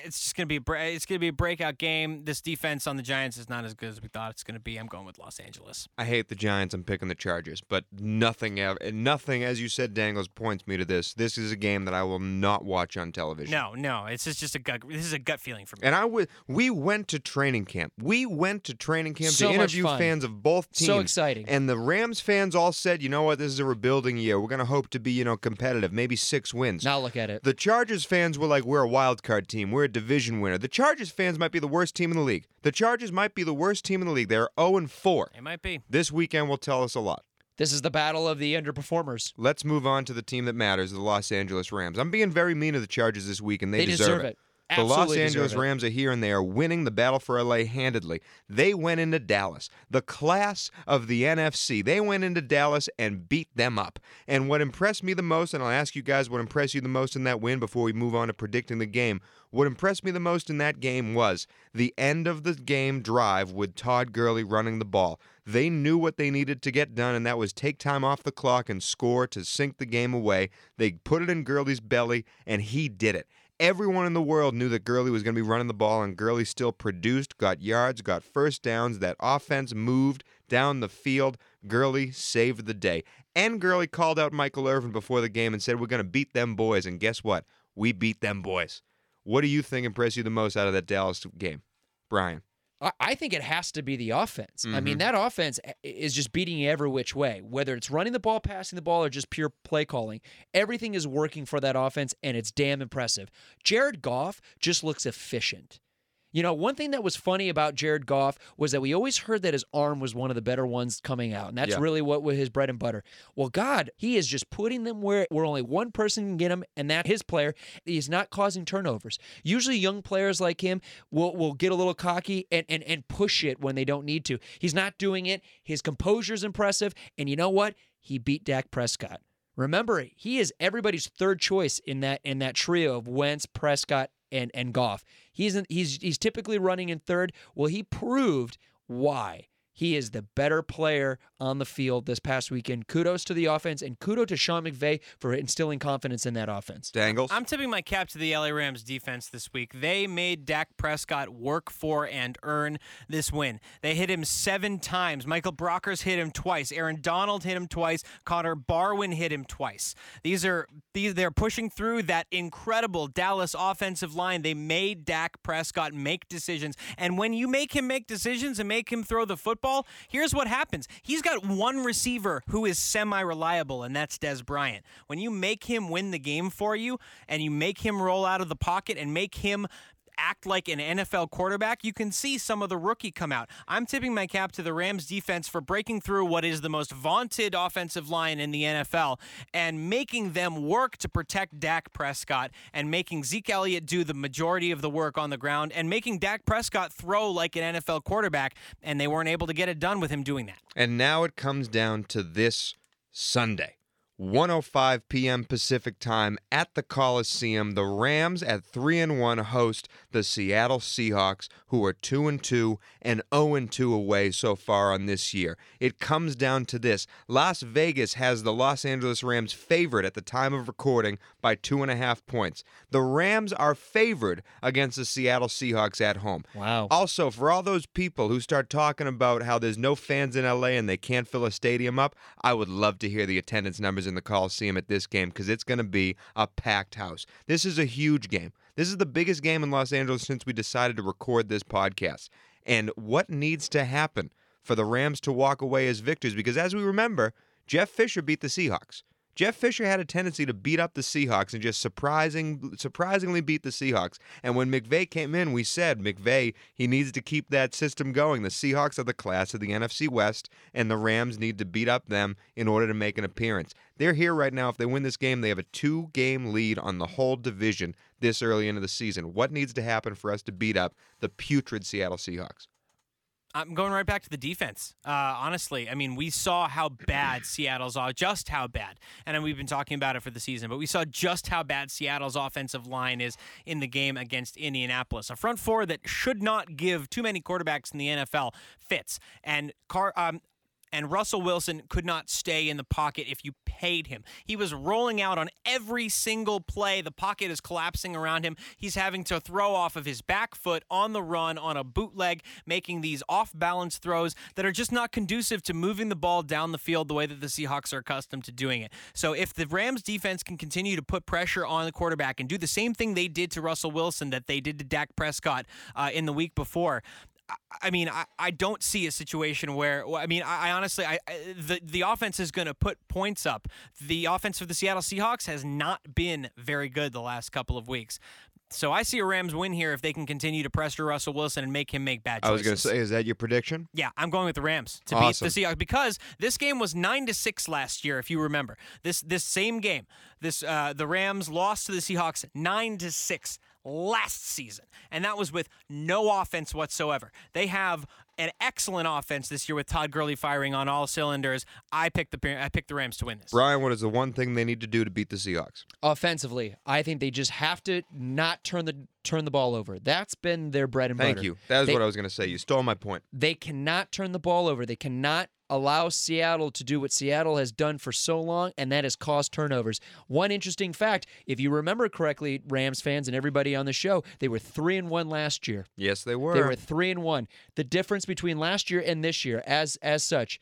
It's just gonna be a it's gonna be a breakout game. This defense on the Giants is not as good as we thought it's gonna be. I'm going with Los Angeles. I hate the Giants. I'm picking the Chargers, but nothing, ever, nothing, as you said, Dangles points me to this. This is a game that I will not watch on television. No, no, it's just, just a gut. This is a gut feeling for me. And I would. We went to training camp. We went to training camp So to interview fans of both teams. So exciting. And the Rams fans all said, "You know what? This is a rebuilding year. We're going to hope to be, you know, competitive. Maybe six wins." Now look at it. The Chargers fans were like, "We're a wild card team. We're a division winner." The Chargers fans might be the worst team in the league. The Chargers might be the worst team in the league. They're 0 and 4. It might be. This weekend will tell us a lot. This is the battle of the underperformers. Let's move on to the team that matters, the Los Angeles Rams. I'm being very mean to the Chargers this week, and they, They deserve it. The Los Angeles. Rams are here and they are winning the battle for LA handedly. They went into Dallas, the class of the NFC. They went into Dallas and beat them up. And what impressed me the most, and I'll ask you guys what impressed you the most in that win before we move on to predicting the game. What impressed me the most in that game was the end of the game drive with Todd Gurley running the ball. They knew what they needed to get done, and that was take time off the clock and score to sink the game away. They put it in Gurley's belly, and he did it. Everyone in the world knew that Gurley was going to be running the ball, and Gurley still produced, got yards, got first downs. That offense moved down the field. Gurley saved the day. And Gurley called out Michael Irvin before the game and said, We're going to beat them boys. And guess what? We beat them boys. What do you think impressed you the most out of that Dallas game, Brian? I- I think it has to be the offense. I Mm-hmm. mean, that offense is just beating you every which way, whether it's running the ball, passing the ball, or just pure play calling. Everything is working for that offense, and it's damn impressive. Jared Goff just looks efficient. You know, one thing that was funny about Jared Goff was that we always heard that his arm was one of the better ones coming out, and that's Yeah. really what was his bread and butter. Well, God, he is just putting them where where only one person can get him, and that his player. He's not causing turnovers. Usually, young players like him will will get a little cocky and and and push it when they don't need to. He's not doing it. His composure is impressive, and you know what? He beat Dak Prescott. Remember, he is everybody's third choice in that in that trio of Wentz, Prescott, and and Goff. He's in, he's he's typically running in third. Well, he proved why. He is the better player on the field this past weekend. Kudos to the offense and kudos to Sean McVay for instilling confidence in that offense. Dangles. I'm tipping my cap to the LA Rams defense this week. They made Dak Prescott work for and earn this win. They hit him seven times. Michael Brockers hit him twice. Aaron Donald hit him twice. Connor Barwin hit him twice. These are these they're pushing through that incredible Dallas offensive line. They made Dak Prescott make decisions. And when you make him make decisions and make him throw the football, here's what happens. He's got one receiver who is semi-reliable, and that's Dez Bryant. When you make him win the game for you and you make him roll out of the pocket and make him act like an NFL quarterback, you can see some of the rookie come out. I'm tipping my cap to the Rams defense for breaking through what is the most vaunted offensive line in the NFL and making them work to protect Dak Prescott and making Zeke Elliott do the majority of the work on the ground and making Dak Prescott throw like an NFL quarterback and they weren't able to get it done with him doing that. And now it comes down to this Sunday. 1:05 p.m. Pacific Time at the Coliseum. The Rams at 3 and 1 host the Seattle Seahawks who are 2 and 2 and 0 and 2 away so far on this year. It comes down to this. Las Vegas has the Los Angeles Rams favored at the time of recording by two and a half points. The Rams are favored against the Seattle Seahawks at home. Wow. Also, for all those people who start talking about how there's no fans in LA and they can't fill a stadium up, I would love to hear the attendance numbers in the Coliseum at this game because it's going to be a packed house. This is a huge game. This is the biggest game in Los Angeles since we decided to record this podcast. And what needs to happen for the Rams to walk away as victors? Because as we remember, Jeff Fisher beat the Seahawks. Jeff Fisher had a tendency to beat up the Seahawks and just surprising, surprisingly beat the Seahawks. And when McVay came in, we said McVay he needs to keep that system going. The Seahawks are the class of the NFC West, and the Rams need to beat up them in order to make an appearance. They're here right now. If they win this game, they have a two-game lead on the whole division this early into the season. What needs to happen for us to beat up the putrid Seattle Seahawks? I'm going right back to the defense. Uh, honestly, I mean, we saw how bad Seattle's are, just how bad, and we've been talking about it for the season. But we saw just how bad Seattle's offensive line is in the game against Indianapolis, a front four that should not give too many quarterbacks in the NFL fits. And Car, um, and Russell Wilson could not stay in the pocket if you paid him. He was rolling out on every single play. The pocket is collapsing around him. He's having to throw off of his back foot on the run on a bootleg, making these off balance throws that are just not conducive to moving the ball down the field the way that the Seahawks are accustomed to doing it. So if the Rams defense can continue to put pressure on the quarterback and do the same thing they did to Russell Wilson that they did to Dak Prescott uh, in the week before, I mean, I, I don't see a situation where I mean, I, I honestly, I, I the the offense is going to put points up. The offense of the Seattle Seahawks has not been very good the last couple of weeks. So I see a Rams win here if they can continue to pressure Russell Wilson and make him make bad I was going to say, is that your prediction? Yeah, I'm going with the Rams to Awesome. beat the Seahawks because this game was nine to six last year, if you remember. This this same game, this uh, the Rams lost to the Seahawks nine to six last season, and that was with no offense whatsoever. They have an excellent offense this year with Todd Gurley firing on all cylinders. I picked the I picked the Rams to win this. Brian, what is the one thing they need to do to beat the Seahawks? Offensively, I think they just have to not turn the turn the ball over. That's been their bread and Thank butter. Thank you. That is They- what I was going to say. You stole my point. They cannot turn the ball over. They cannot allow Seattle to do what Seattle has done for so long, and that is cause turnovers. One interesting fact, if you remember correctly, Rams fans and everybody on the show, they were three and one last year. Yes, they were. They were three and one. The difference between last year and this year, as as such,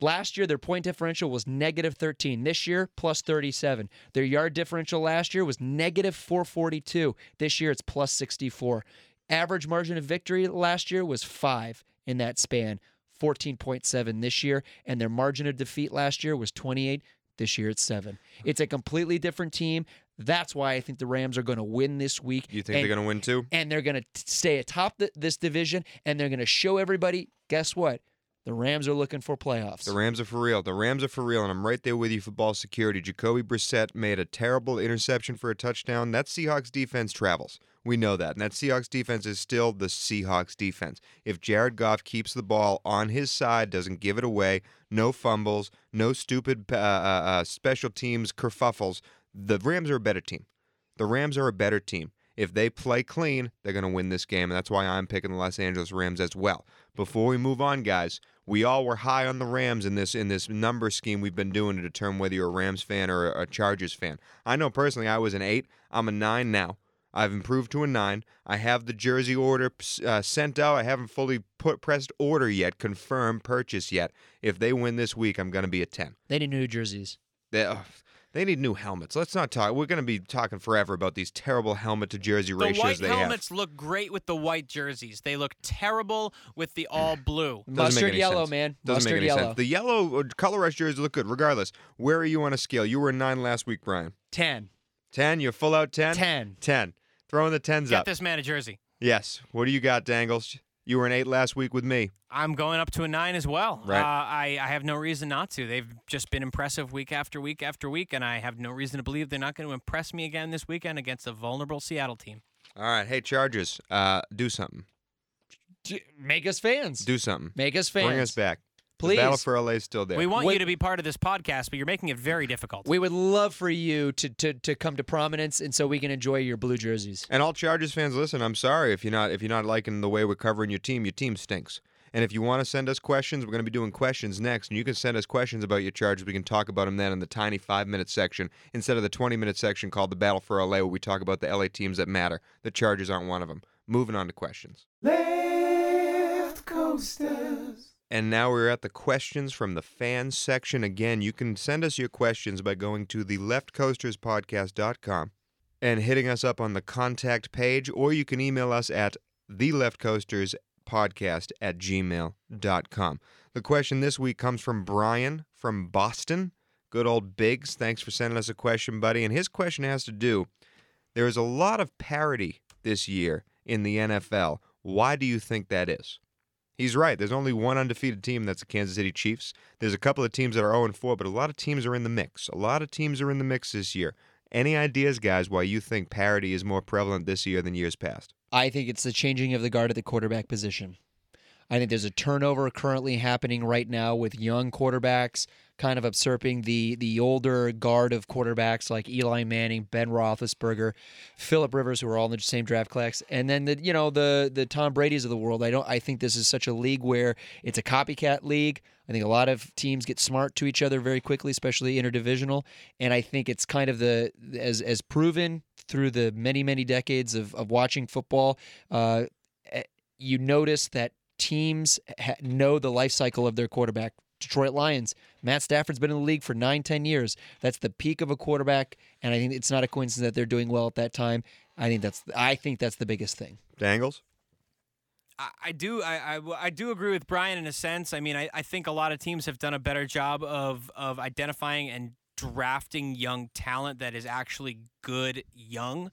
last year their point differential was negative 13. This year, plus 37. Their yard differential last year was negative 442. This year it's plus 64. Average margin of victory last year was five in that span. 14.7 this year, and their margin of defeat last year was 28. This year it's seven. It's a completely different team. That's why I think the Rams are going to win this week. you think And- they're going to win too? and they're going to stay atop the, this division and they're going to show everybody guess what the rams are looking for playoffs The Rams are for real. The Rams are for real, and I'm right there with you for ball security. Jacoby Brissett made a terrible interception for a touchdown. That Seahawks defense travels. We know that. And that Seahawks defense is still the Seahawks defense. If Jared Goff keeps the ball on his side, doesn't give it away, no fumbles, no stupid uh, uh, uh, special teams kerfuffles, the Rams are a better team. The Rams are a better team. If they play clean, they're going to win this game, and that's why I'm picking the Los Angeles Rams as well. Before we move on, guys, we all were high on the Rams in this in this number scheme we've been doing to determine whether you're a Rams fan or a Chargers fan. I know personally I was an eight. I'm a nine now. I've improved to a nine. I have the jersey order uh, sent out. I haven't fully put pressed order yet, confirmed purchase yet. If they win this week, I'm going to be a ten. They need new jerseys. They, uh, they need new helmets. Let's not talk. We're going to be talking forever about these terrible helmet to jersey The ratios white they helmets look great with the white jerseys. They look terrible with the all blue. Doesn't Mustard yellow, sense. man. Doesn't Mustard make any yellow. sense. The yellow uh, color rush jerseys look good, regardless. Where are you on a scale? You were a nine last week, Brian. Ten. Ten. You're full out ten. Ten. Ten. Throwing the tens Get up. this man a jersey. Yes. What do you got, Dangles? You were an eight last week with me. I'm going up to a nine as well. Right. Uh, I, I have no reason not to. They've just been impressive week after week after week, and I have no reason to believe they're not going to impress me again this weekend against a vulnerable Seattle team. All right. Hey, Chargers. Uh, do something. Make us fans. Do something. Make us fans. Bring us back. Please. The battle for LA is still there. We want Wait- you to be part of this podcast, but you're making it very difficult. We would love for you to, to, to come to prominence, and so we can enjoy your blue jerseys. And all Chargers fans, listen. I'm sorry if you're not if you're not liking the way we're covering your team. Your team stinks. And if you want to send us questions, we're going to be doing questions next. And you can send us questions about your Chargers. We can talk about them then in the tiny five minute section instead of the 20 minute section called the Battle for LA, where we talk about the LA teams that matter. The Chargers aren't one of them. Moving on to questions. Left coasters. And now we're at the questions from the fans section. Again, you can send us your questions by going to the leftcoasterspodcast.com and hitting us up on the contact page, or you can email us at the leftcoasterspodcast at gmail.com. The question this week comes from Brian from Boston. Good old Biggs. Thanks for sending us a question, buddy. And his question has to do there is a lot of parity this year in the NFL. Why do you think that is? He's right. There's only one undefeated team that's the Kansas City Chiefs. There's a couple of teams that are 0 4, but a lot of teams are in the mix. A lot of teams are in the mix this year. Any ideas, guys, why you think parity is more prevalent this year than years past? I think it's the changing of the guard at the quarterback position. I think there's a turnover currently happening right now with young quarterbacks kind of usurping the the older guard of quarterbacks like Eli Manning, Ben Roethlisberger, Philip Rivers, who are all in the same draft class, and then the you know the the Tom Brady's of the world. I don't. I think this is such a league where it's a copycat league. I think a lot of teams get smart to each other very quickly, especially interdivisional, and I think it's kind of the as as proven through the many many decades of of watching football. Uh, eh, you notice that teams ha- know the life cycle of their quarterback. Detroit Lions, Matt Stafford's been in the league for nine, ten years. That's the peak of a quarterback, and I think it's not a coincidence that they're doing well at that time. I think that's I think that's the biggest thing. Dangles? I, I do I, I, I do agree with Brian in a sense. I mean, I, I think a lot of teams have done a better job of of identifying and drafting young talent that is actually good young.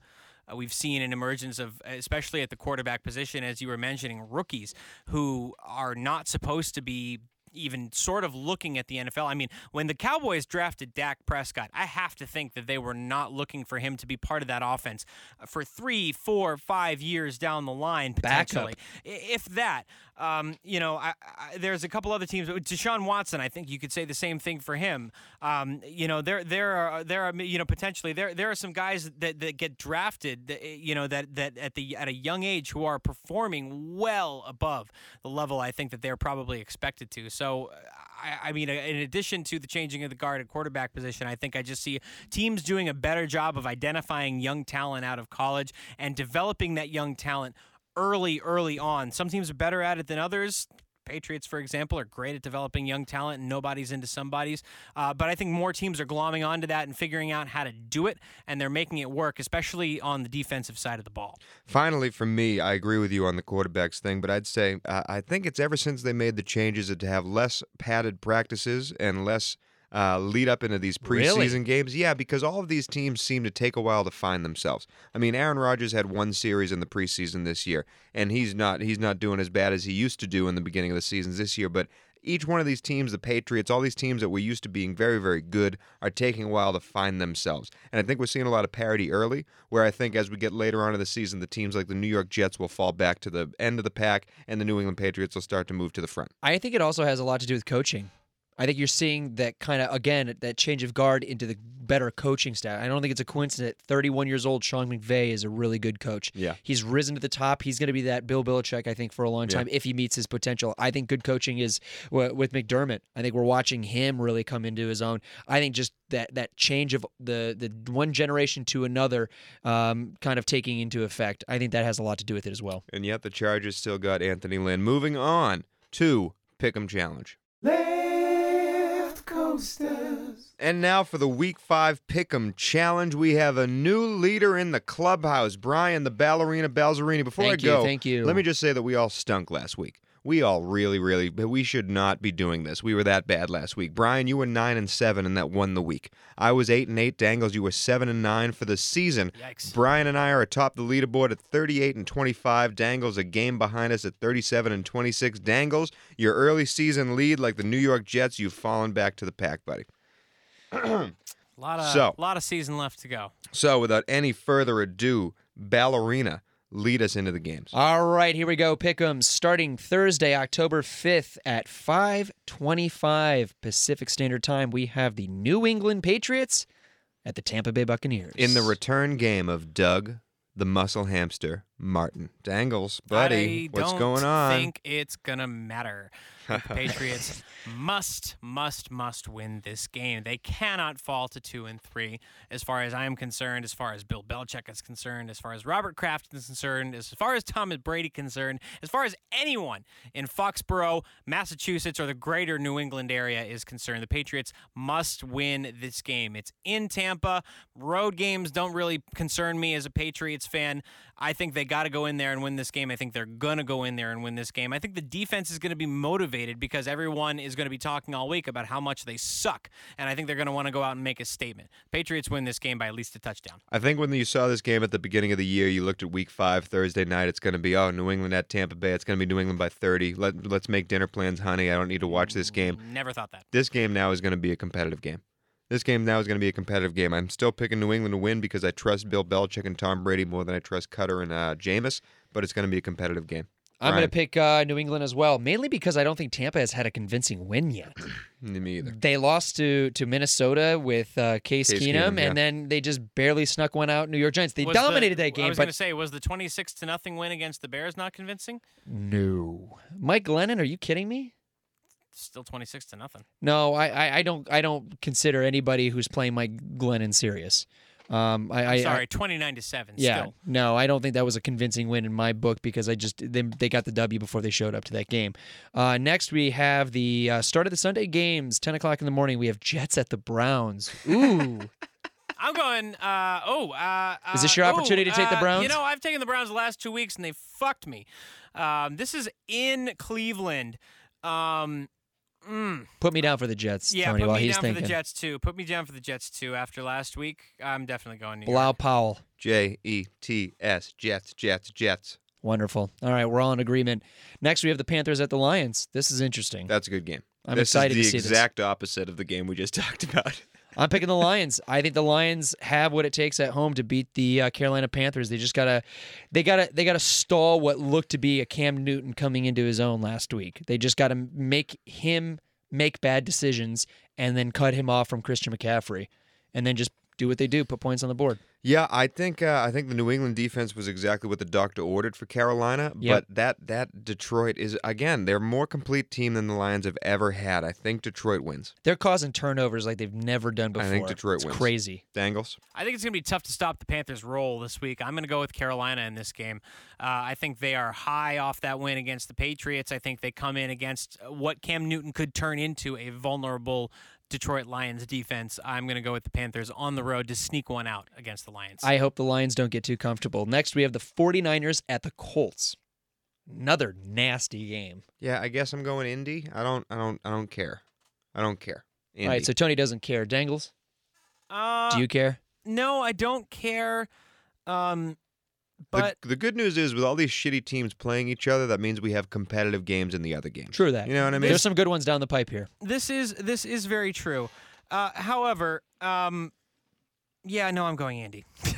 Uh, we've seen an emergence of, especially at the quarterback position, as you were mentioning, rookies who are not supposed to be even sort of looking at the NFL. I mean, when the Cowboys drafted Dak Prescott, I have to think that they were not looking for him to be part of that offense for three, four, five years down the line, potentially. I- If that, um, you know, I, I, there's a couple other teams. Deshaun Watson, I think you could say the same thing for him. Um, you know, there there are there are you know potentially there there are some guys that, that get drafted, that, you know, that that at the at a young age who are performing well above the level I think that they're probably expected to. So. I, I mean, uh, in addition to the changing of the guard at quarterback position, I think I just see teams doing a better job of identifying young talent out of college and developing that young talent early, early on. Some teams are better at it than others. Patriots, for example, are great at developing young talent, and nobody's into somebody's. Uh, but I think more teams are glomming onto that and figuring out how to do it, and they're making it work, especially on the defensive side of the ball. Finally, for me, I agree with you on the quarterbacks thing, but I'd say uh, I think it's ever since they made the changes to have less padded practices and less uh, lead up into these preseason Really? games. Yeah, because all of these teams seem to take a while to find themselves. I mean, Aaron Rodgers had one series in the preseason this year, and he's not he's not doing as bad as he used to do in the beginning of the seasons this year. But each one of these teams, the Patriots, all these teams that were used to being very, very good, are taking a while to find themselves. And I think we're seeing a lot of parity early, where I think as we get later on in the season, the teams like the New York Jets will fall back to the end of the pack, and the New England Patriots will start to move to the front. I think it also has a lot to do with coaching. I think you're seeing that kind of again that change of guard into the better coaching staff. I don't think it's a coincidence. 31 years old, Sean McVay is a really good coach. Yeah. he's risen to the top. He's going to be that Bill Belichick, I think, for a long Yeah. time if he meets his potential. I think good coaching is wi- with McDermott. I think we're watching him really come into his own. I think just that that change of the the one generation to another, um, kind of taking into effect. I think that has a lot to do with it as well. And yet the Chargers still got Anthony Lynn. Moving on to Pick'em Challenge. Left coasters. And now for the Week 5 Pick'em Challenge, we have a new leader in the clubhouse, Brian the Ballerina Balzerini. Before Thank I you, go, thank you. let me just say that we all stunk last week. We all really, really, but we should not be doing this. We were that bad last week. Brian, you were nine and seven, and that won the week. I was eight and eight. Dangles, you were seven and nine for the season. Yikes. Brian and I are atop the leaderboard at 38 and 25. Dangles a game behind us at 37 and 26. Dangles, your early season lead, like the New York Jets, you've fallen back to the pack, buddy. A lot of So- lot of season left to go. So, without any further ado, Ballerina, lead us into the games. All right, here we go. Pick'em starting Thursday, October 5th at 5:25 Pacific Standard Time. We have the New England Patriots at the Tampa Bay Buccaneers. In the return game of Doug, the muscle hamster, Martin. Dangles, buddy, I what's going on? I think it's gonna matter. The Patriots must, must, must win this game. They cannot fall to two and three, as far as I'm concerned, as far as Bill Belichick is concerned, as far as Robert Kraft is concerned, as far as Thomas Brady concerned, as far as anyone in Foxborough, Massachusetts, or the greater New England area is concerned. The Patriots must win this game. It's in Tampa. Road games don't really concern me as a Patriots fan. I think they got to go in there and win this game. I think they're going to go in there and win this game. I think the defense is going to be motivated because everyone is going to be talking all week about how much they suck. And I think they're going to want to go out and make a statement. Patriots win this game by at least a touchdown. I think when you saw this game at the beginning of the year, you looked at Week Five Thursday night. It's going to be oh New England at Tampa Bay. It's going to be New England by 30. Let let's make dinner plans, honey. I don't need to watch this game. Never thought that. This game now is going to be a competitive game. This game now is going to be a competitive game. I'm still picking New England to win because I trust Bill Belichick and Tom Brady more than I trust Koetter and uh, Jameis. But it's going to be a competitive game. I'm going to pick uh, New England as well, mainly because I don't think Tampa has had a convincing win yet. Me either. They lost to to Minnesota with uh, Case, Case Keenum, Keenum, yeah. and then they just barely snuck one out. New York Giants. They Was the- dominated that game. I was going but to say, was the 26 to nothing win against the Bears not convincing? no. Mike Glennon, are you kidding me? Still 26 to nothing. No, I, I, I don't I don't consider anybody who's playing Mike Glennon serious. Um, I, I I- Sorry, 29 to 7 yeah, still. no, I don't think that was a convincing win in my book because I just they, they got the W before they showed up to that game. Uh, next, we have the uh, start of the Sunday games, ten o'clock in the morning. We have Jets at the Browns. Ooh, I'm going. Uh, oh, uh, Is this uh, your opportunity to take the uh, Browns? You know, I've taken the Browns the last two weeks and they fucked me. Um, this is in Cleveland. Um, mm, put me down for the Jets, yeah, Tony. put while me he's down thinking. for the Jets too. Put me down for the Jets too. After last week, I'm definitely going New Blau York. Powell. J E T S Jets Jets Jets. Wonderful. All right, we're all in agreement. Next, we have the Panthers at the Lions. This is interesting. That's a good game. I'm this excited is to the see this. exact opposite of the game we just talked about. I'm picking the Lions. I think the Lions have what it takes at home to beat the uh, Carolina Panthers. They just gotta, they gotta, they gotta stall what looked to be a Cam Newton coming into his own last week. They just gotta make him make bad decisions and then cut him off from Christian McCaffrey, and then just do what they do, put points on the board. Yeah, I think uh, I think the New England defense was exactly what the doctor ordered for Carolina. Yep. But that that Detroit is again they're a more complete team than the Lions have ever had. I think Detroit wins. They're causing turnovers like they've never done before. I think Detroit it's wins. crazy. Dangles. I think it's going to be tough to stop the Panthers' roll this week. I'm going to go with Carolina in this game. Uh, I think they are high off that win against the Patriots. I think they come in against what Cam Newton could turn into a vulnerable Detroit Lions defense. I'm going to go with the Panthers on the road to sneak one out against the Lions. I hope the Lions don't get too comfortable. Next, we have the 49ers at the Colts. Another nasty game. Yeah, I guess I'm going Indy. I don't I don't I don't care. I don't care. Indy. All right, so Tony doesn't care. Dangles, uh, do you care? No, I don't care. Um, But the, the good news is, with all these shitty teams playing each other, that means we have competitive games in the other games. True that. You know what I mean? There's some good ones down the pipe here. this is this is very true. Uh, however, um, yeah, no, I'm going Andy.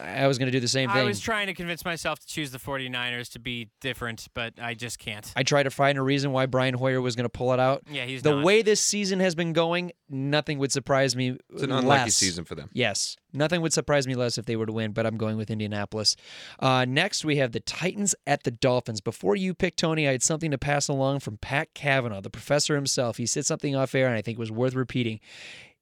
I was going to do the same thing. I was trying to convince myself to choose the 49ers to be different, but I just can't. I tried to find a reason why Brian Hoyer was going to pull it out. Yeah, he's the not. way this season has been going, nothing would surprise me. it's an unlucky less. season for them. Yes, nothing would surprise me less if they were to win, but I'm going with Indianapolis. Uh, next, we have the Titans at the Dolphins. Before you pick Tony, I had something to pass along from Pat Kavanaugh, the professor himself. He said something off air, and I think it was worth repeating.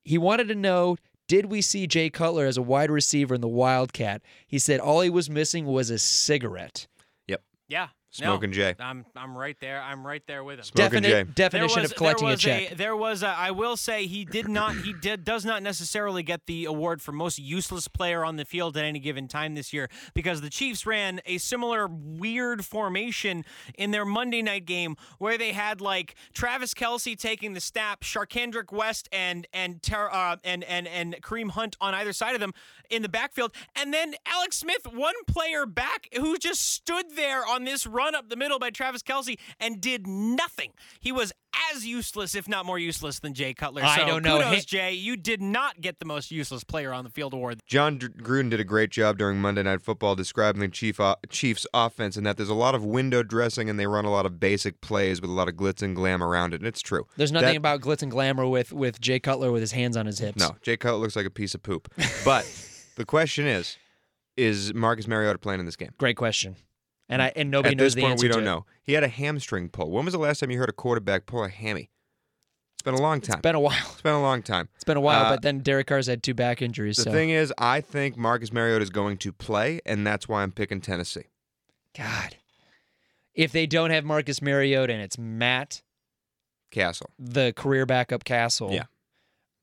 He wanted to know. Did we see Jay Cutler as a wide receiver in the Wildcat? He said all he was missing was a cigarette. Yep. Yeah, Smoking no, Jay. I'm I'm right there. I'm right there with him. Smoking Jay. Definition there was, of collecting there a was check. there was a, I will say he did not he did does not necessarily get the award for most useless player on the field at any given time this year because the Chiefs ran a similar weird formation in their Monday night game where they had like Travis Kelce taking the snap, Charcandrick West and and Ter- uh, and and and Kareem Hunt on either side of them in the backfield, and then Alex Smith, one player back, who just stood there on this run up the middle by Travis Kelce and did nothing. He was as useless, if not more useless, than Jay Cutler. I So don't know. Kudos, Hey- Jay. You did not get the most useless player on the field award. Jon Dr- Gruden did a great job during Monday Night Football describing the Chief o- Chiefs' offense and that there's a lot of window dressing and they run a lot of basic plays with a lot of glitz and glam around it. And it's true. There's nothing That- about glitz and glamour with with Jay Cutler with his hands on his hips. No, Jay Cutler looks like a piece of poop. But the question is, is Marcus Mariota playing in this game? Great question. And I and nobody At knows this the point, answer we don't know. He had a hamstring pull. When was the last time you heard a quarterback pull a hammy? It's been a long time. It's been a while. It's been a long time. It's been a while, Uh, but then Derek Carr's had two back injuries. The so thing is, I think Marcus Mariota is going to play, and that's why I'm picking Tennessee. God, if they don't have Marcus Mariota and it's Matt, Cassel. the career backup Cassel, Yeah.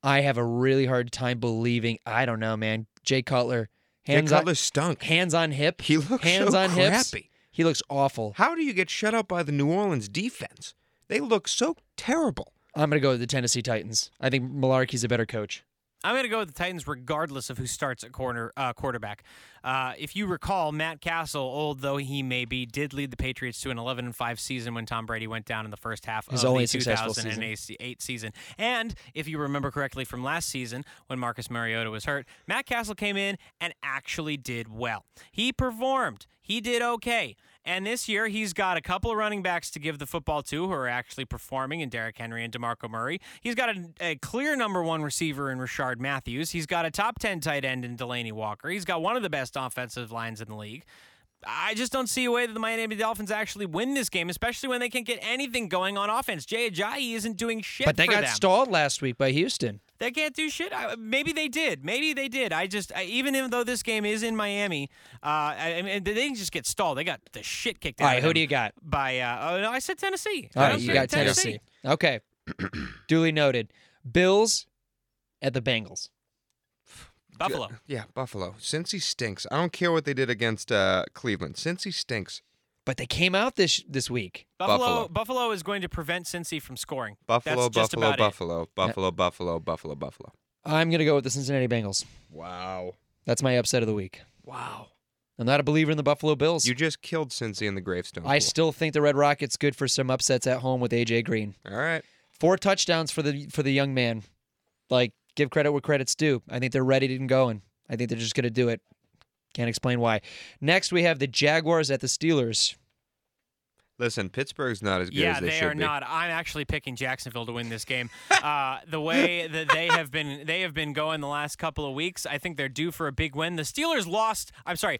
I have a really hard time believing. I don't know, man. Jay Cutler, Jay hands Cutler on stunk. hands on hip. He looks hands so on hips. Crappy. He looks awful. How do you get shut out by the New Orleans defense? They look so terrible. I'm gonna go with the Tennessee Titans. I think Mularkey's a better coach. I'm going to go with the Titans regardless of who starts at corner uh, quarterback. Uh, if you recall, Matt Cassel, old though he may be, did lead the Patriots to an 11 and 5 season when Tom Brady went down in the first half His of only the successful 2008 season. And if you remember correctly from last season when Marcus Mariota was hurt, Matt Cassel came in and actually did well. He performed. He did okay. And this year, he's got a couple of running backs to give the football to who are actually performing in Derrick Henry and DeMarco Murray. He's got a, a clear number one receiver in Rishard Matthews. He's got a top 10 tight end in Delanie Walker. He's got one of the best offensive lines in the league. I just don't see a way that the Miami Dolphins actually win this game, especially when they can't get anything going on offense. Jay Ajayi isn't doing shit But they got them. stalled last week by Houston. They can't do shit. I, maybe they did. Maybe they did. I just, I, even though this game is in Miami, uh, I, I mean, they didn't just get stalled. They got the shit kicked out. All right, of who do you got? By, uh, oh no, I said Tennessee. All I right, don't you got Tennessee. Okay, duly noted. Bills at the Bengals. Buffalo. Yeah, Buffalo. Cincy stinks. I don't care what they did against uh, Cleveland. Cincy stinks. But they came out this this week. Buffalo, Buffalo. Buffalo is going to prevent Cincy from scoring. Buffalo, That's just Buffalo, it. Buffalo, Buffalo, Buffalo, Buffalo, Buffalo. I'm gonna go with the Cincinnati Bengals. Wow. That's my upset of the week. Wow. I'm not a believer in the Buffalo Bills. You just killed Cincy in the gravestone. I pool. still think the Red Rockets good for some upsets at home with AJ Green. All right. Four touchdowns for the for the young man. Like give credit where credit's due. I think they're ready to go, and going. I think they're just gonna do it. Can't explain why. Next we have the Jaguars at the Steelers. Listen, Pittsburgh's not as good Yeah, as they, they, should are be. not. I'm actually picking Jacksonville to win this game. uh, the way that they have been, they have been going the last couple of weeks. I think they're due for a big win. The Steelers lost. I'm sorry,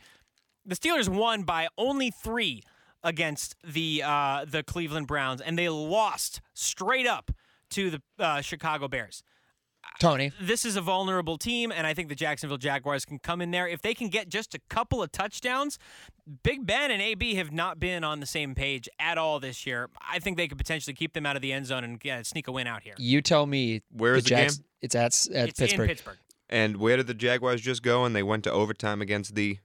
the Steelers won by only three against the uh, the Cleveland Browns, and they lost straight up to the uh, Chicago Bears. Tony. This is a vulnerable team, and I think the Jacksonville Jaguars can come in there if they can get just a couple of touchdowns. Big Ben and AB have not been on the same page at all this year. I think they could potentially keep them out of the end zone and yeah, sneak a win out here. You tell me Where is the Jacks- game? It's at at it's Pittsburgh. in Pittsburgh. And where did the Jaguars just go? And they went to overtime against the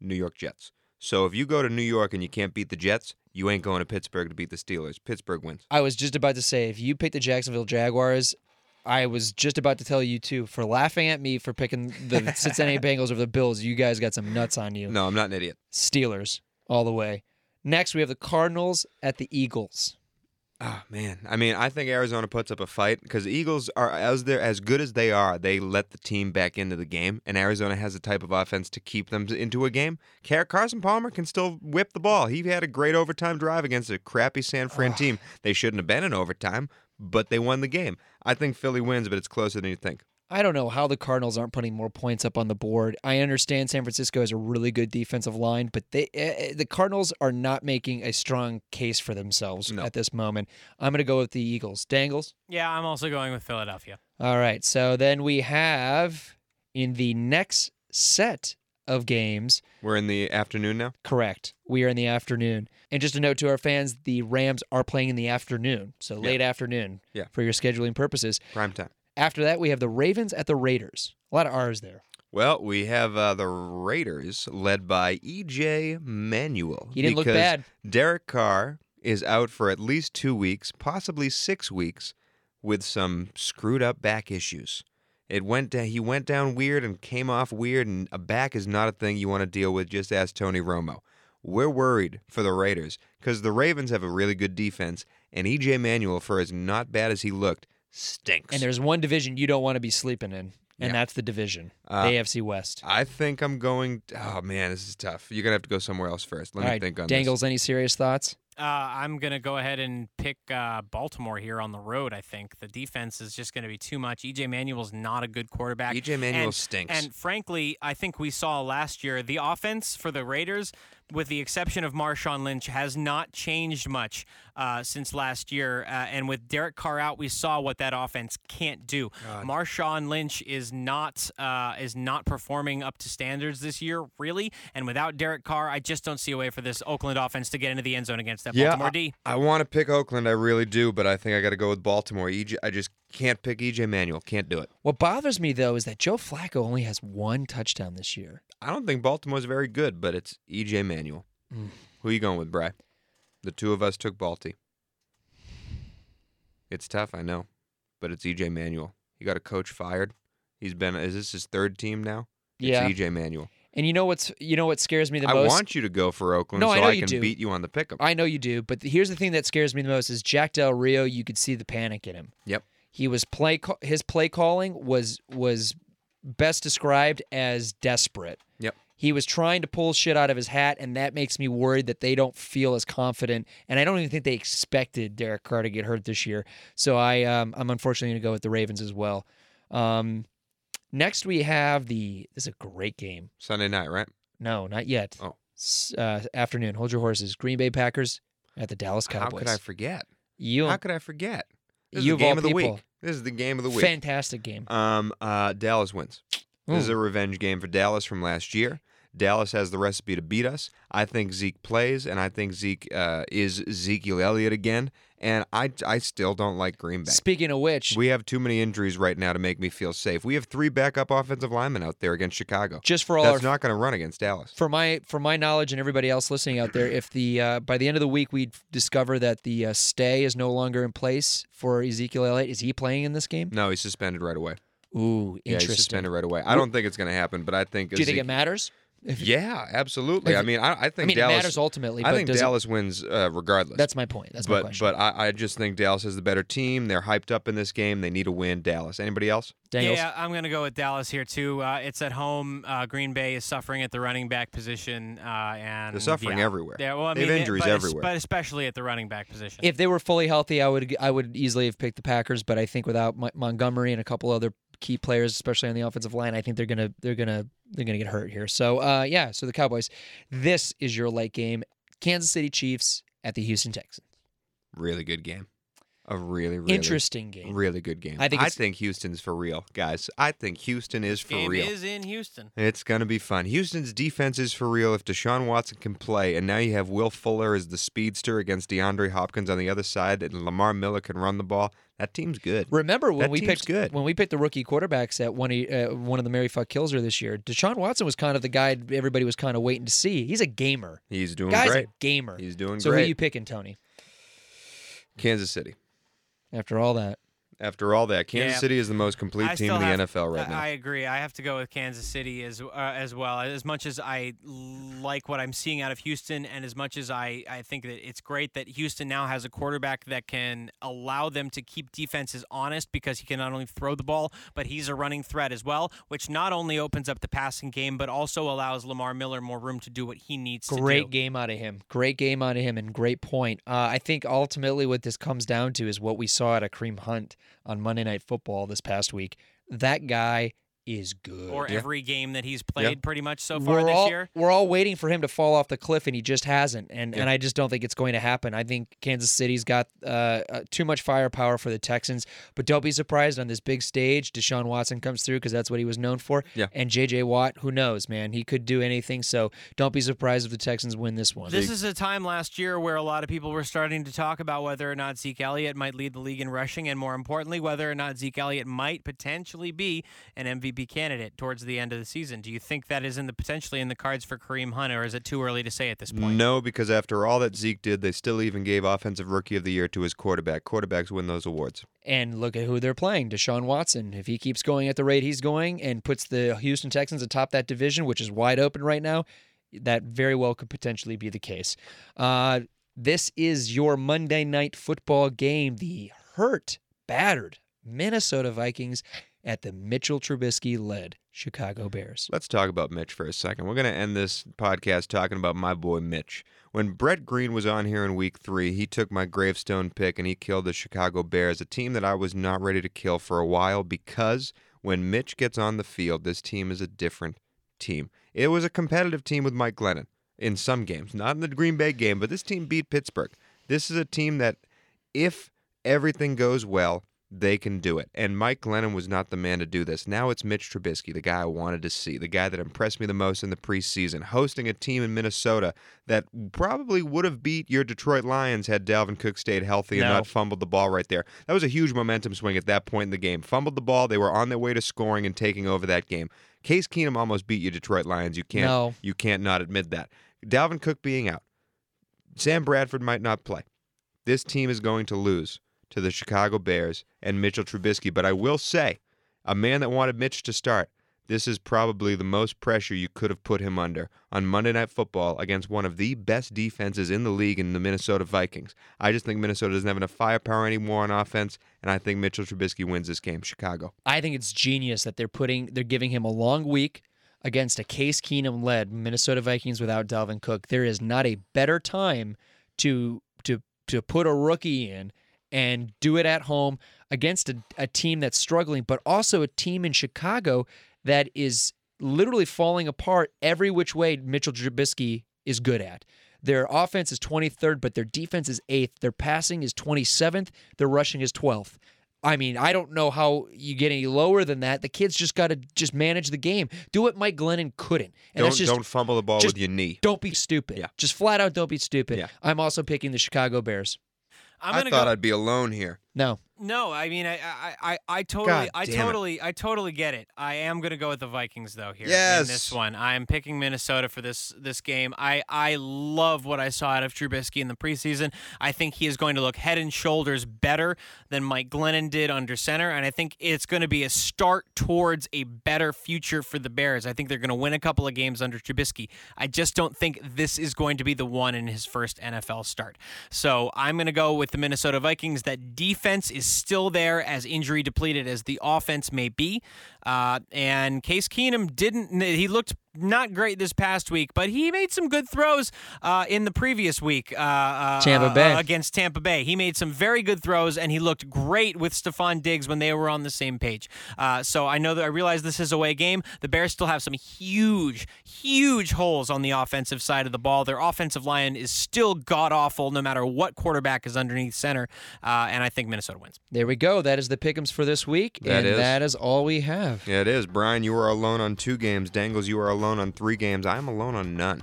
New York Jets. So if you go to New York and you can't beat the Jets, you ain't going to Pittsburgh to beat the Steelers. Pittsburgh wins. I was just about to say if you pick the Jacksonville Jaguars, I was just about to tell you too for laughing at me for picking the Cincinnati Bengals over the Bills. You guys got some nuts on you. No, I'm not an idiot. Steelers all the way. Next, we have the Cardinals at the Eagles. Oh man, I mean, I think Arizona puts up a fight because the Eagles are as they're as good as they are. They let the team back into the game, and Arizona has the type of offense to keep them into a game. Carson Palmer can still whip the ball. He had a great overtime drive against a crappy San Fran team. They shouldn't have been in overtime, but they won the game. I think Philly wins, but it's closer than you think. I don't know how the Cardinals aren't putting more points up on the board. I understand San Francisco has a really good defensive line, but they uh, the Cardinals are not making a strong case for themselves No. at this moment. I'm going to go with the Eagles. Dangles. Yeah, I'm also going with Philadelphia. All right. So then we have in the next set of games, We're in the afternoon now. correct. We are in the afternoon. And just a note to our fans, the Rams are playing in the afternoon. So late afternoon Yeah. for your scheduling purposes. Prime time. After that, we have the Ravens at the Raiders. A lot of R's there. Well, we have uh, the Raiders led by EJ Manuel. He didn't look bad. Derek Carr is out for at least two weeks, possibly six weeks, with some screwed up back issues. It went down, he went down weird and came off weird, and a back is not a thing you want to deal with. Just ask Tony Romo. We're worried for the Raiders because the Ravens have a really good defense, and EJ Manuel, for as not bad as he looked, stinks. And there's one division you don't want to be sleeping in, and Yeah. that's the division, Uh, the AFC West. I think I'm going. Oh man, this is tough. You're gonna have to go somewhere else first. Let All me right, think on Dangles, any serious thoughts? Uh, I'm going to go ahead and pick uh, Baltimore here on the road, I think. The defense is just going to be too much. EJ Manuel's not a good quarterback. EJ Manuel and, stinks. And frankly, I think we saw last year the offense for the Raiders, with the exception of Marshawn Lynch, has not changed much uh, since last year. Uh, and with Derek Carr out, we saw what that offense can't do. Marshawn Lynch is not uh, is not performing up to standards this year, really. And without Derek Carr, I just don't see a way for this Oakland offense to get into the end zone against that yeah, Baltimore I, D. I want to pick Oakland. I really do, but I think I got to go with Baltimore. EJ, I just can't pick EJ Manuel. Can't do it. What bothers me though is that Joe Flacco only has one touchdown this year. I don't think Baltimore's very good, but it's EJ Manuel. Mm. Who you going with, Bry? The two of us took Balti. It's tough, I know, but it's EJ Manuel. He got a coach fired. He's been. Is this his third team now? It's Yeah. EJ Manuel. And you know what's you know what scares me the I most? I want you to go for Oakland No, so I know I you can do. beat you on the pick 'em. I know you do, but here's the thing that scares me the most is Jack Del Rio. You could see the panic in him. Yep. He was play his play calling was was best described as desperate. Yep. He was trying to pull shit out of his hat, and that makes me worried that they don't feel as confident. And I don't even think they expected Derek Carr to get hurt this year. So I um, I'm unfortunately going to go with the Ravens as well. Um, next we have the this is a great game. Sunday night, right? No, not yet. Oh. Uh, afternoon. Hold your horses. Green Bay Packers at the Dallas Cowboys. How could I forget? you How could I forget? This you is of the game all of the people. week. This is the game of the week. fantastic game. Um, uh, Dallas wins. This is a revenge game for Dallas from last year. Dallas has the recipe to beat us. I think Zeke plays, and I think Zeke uh, is Ezekiel Elliott again. And I, I still don't like Green Bay. Speaking of which, We have too many injuries right now to make me feel safe. We have three backup offensive linemen out there against Chicago. just for all That's our not going to run against Dallas. for my for my knowledge and everybody else listening out there, if the uh, by the end of the week we discover that the uh, stay is no longer in place for Ezekiel Elliott, is he playing in this game? No, he's suspended right away. Ooh, interesting. Yeah, he's suspended right away. I don't think it's going to happen, but I think. Do you think it matters? If- Yeah, absolutely. If- I mean, I, I think I mean, Dallas. it matters ultimately. I think does it- Dallas wins uh, regardless. that's my point. That's my but question. but I, I just think Dallas is the better team. They're hyped up in this game. They need to win. Dallas. Anybody else? Daniels, Yeah, I'm going to go with Dallas here too. Uh, it's at home. Uh, Green Bay is suffering at the running back position, uh, and They're suffering yeah. everywhere. Yeah, well, I They have mean, injuries but, everywhere. but especially at the running back position. if they were fully healthy, I would I would easily have picked the Packers, but I think without Mon- Montgomery and a couple other key players, especially on the offensive line, I think they're gonna they're gonna they're gonna get hurt here. So uh, yeah, so the Cowboys. This is your late game: Kansas City Chiefs at the Houston Texans. Really good game. A really really Interesting game. Really good game. I think it's- Houston's for real, guys. I think Houston is for game real. is in Houston. It's going to be fun. Houston's defense is for real if Deshaun Watson can play, and now you have Will Fuller as the speedster against DeAndre Hopkins on the other side, and Lamar Miller can run the ball. That team's good. Remember when That we picked good. when we picked the rookie quarterbacks at one of, uh, one of the Mary Fuck Kills this year? Deshaun Watson was kind of the guy everybody was kind of waiting to see. He's a gamer. He's doing Guy's great. a gamer. He's doing so great. who you picking, Tony? Kansas City. After all that, After all that, Kansas Yeah. City is the most complete I team in the have- NFL right I, now. I agree. I have to go with Kansas City as uh, as well. As much as I like what I'm seeing out of Houston, and as much as I, I think that it's great that Houston now has a quarterback that can allow them to keep defenses honest because he can not only throw the ball, but he's a running threat as well, which not only opens up the passing game, but also allows Lamar Miller more room to do what he needs to do. Great game out of him. Great game out of him, and great point. Uh, I think ultimately what this comes down to is what we saw at a Kareem Hunt on Monday Night Football this past week. That guy is good. Or every game that he's played pretty much so far we're this all, year. We're all waiting for him to fall off the cliff, and he just hasn't. And Yeah. and I just don't think it's going to happen. I think Kansas City's got uh, uh, too much firepower for the Texans. But don't be surprised on this big stage, Deshaun Watson comes through because that's what he was known for. Yeah. And J.J. Watt, who knows, man? He could do anything. So don't be surprised if the Texans win this one. This is a time last year where a lot of people were starting to talk about whether or not Zeke Elliott might lead the league in rushing, and more importantly, whether or not Zeke Elliott might potentially be an MVP candidate towards the end of the season. Do you think that is in the potentially in the cards for Kareem Hunt, or is it too early to say at this point? No, because after all that Zeke did, they still even gave Offensive Rookie of the Year to his quarterback. Quarterbacks win those awards. And look at who they're playing, Deshaun Watson. If he keeps going at the rate he's going and puts the Houston Texans atop that division, which is wide open right now, that very well could potentially be the case. Uh, this is your Monday night football game. The hurt, battered Minnesota Vikings at the Mitchell Trubisky led Chicago Bears. Let's talk about Mitch for a second. We're going to end this podcast talking about my boy Mitch. When Brett Green was on here in week three, he took my gravestone pick and he killed the Chicago Bears, a team that I was not ready to kill for a while because when Mitch gets on the field, this team is a different team. It was a competitive team with Mike Glennon in some games, not in the Green Bay game, but this team beat Pittsburgh. This is a team that, if everything goes well, they can do it. And Mike Glennon was not the man to do this. Now it's Mitch Trubisky, the guy I wanted to see, the guy that impressed me the most in the preseason, hosting a team in Minnesota that probably would have beat your Detroit Lions had Dalvin Cook stayed healthy and No. not fumbled the ball right there. That was a huge momentum swing at that point in the game. Fumbled the ball, they were on their way to scoring and taking over that game. Case Keenum almost beat you Detroit Lions. You can't No. you can't not admit that. Dalvin Cook being out. Sam Bradford might not play. This team is going to lose to the Chicago Bears and Mitchell Trubisky. But I will say, a man that wanted Mitch to start, this is probably the most pressure you could have put him under on Monday Night Football against one of the best defenses in the league in the Minnesota Vikings. I just think Minnesota doesn't have enough firepower anymore on offense, and I think Mitchell Trubisky wins this game. Chicago. I think it's genius that they're putting they're giving him a long week against a Case Keenum led Minnesota Vikings without Dalvin Cook. There is not a better time to to to put a rookie in and do it at home against a, a team that's struggling, but also a team in Chicago that is literally falling apart every which way Mitchell Trubisky is good at. Their offense is 23rd, but their defense is 8th. Their passing is 27th. Their rushing is 12th. I mean, I don't know how you get any lower than that. The kids just got to just manage the game. Do what Mike Glennon couldn't. And Don't, just don't fumble the ball just with your knee. don't be stupid. Yeah. Just flat out don't be stupid. Yeah. I'm also picking the Chicago Bears. I'm I thought go. I'd be alone here. No. No, I mean, I, I, I, I totally, I damn it. totally, I totally get it. I am gonna go with the Vikings though here in this one. I am picking Minnesota for this this game. I, I love what I saw out of Trubisky in the preseason. I think he is going to look head and shoulders better than Mike Glennon did under center, and I think it's going to be a start towards a better future for the Bears. I think they're going to win a couple of games under Trubisky. I just don't think this is going to be the one in his first NFL start. So I'm going to go with the Minnesota Vikings. That defense is still there, as injury depleted as the offense may be. Uh, and Case Keenum didn't, he looked not great this past week, but he made some good throws uh, in the previous week uh, uh, Tampa uh, Bay. uh, against Tampa Bay. He made some very good throws, and he looked great with Stefon Diggs when they were on the same page. Uh, so I know that I realize this is a away game. The Bears still have some huge, huge holes on the offensive side of the ball. Their offensive line is still god awful, no matter what quarterback is underneath center. Uh, and I think Minnesota wins. There we go. That is the pick'ems for this week. That and is. that is all we have. Yeah, it is. Brian, you are alone on two games. Dangles, you are alone on three games. I am alone on none.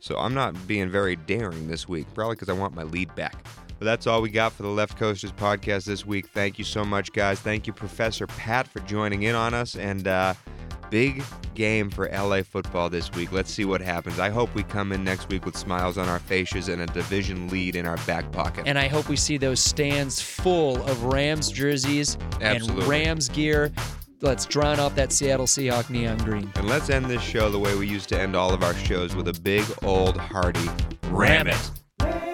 So I'm not being very daring this week, probably because I want my lead back. But that's all we got for the Left Coasters podcast this week. Thank you so much, guys. Thank you, Professor Pat, for joining in on us. And uh, big game for LA football this week. Let's see what happens. I hope we come in next week with smiles on our faces and a division lead in our back pocket. And I hope we see those stands full of Rams jerseys Absolutely. and Rams gear. Let's drown out that Seattle Seahawk neon green. And let's end this show the way we used to end all of our shows with a big, old, hearty Ram it.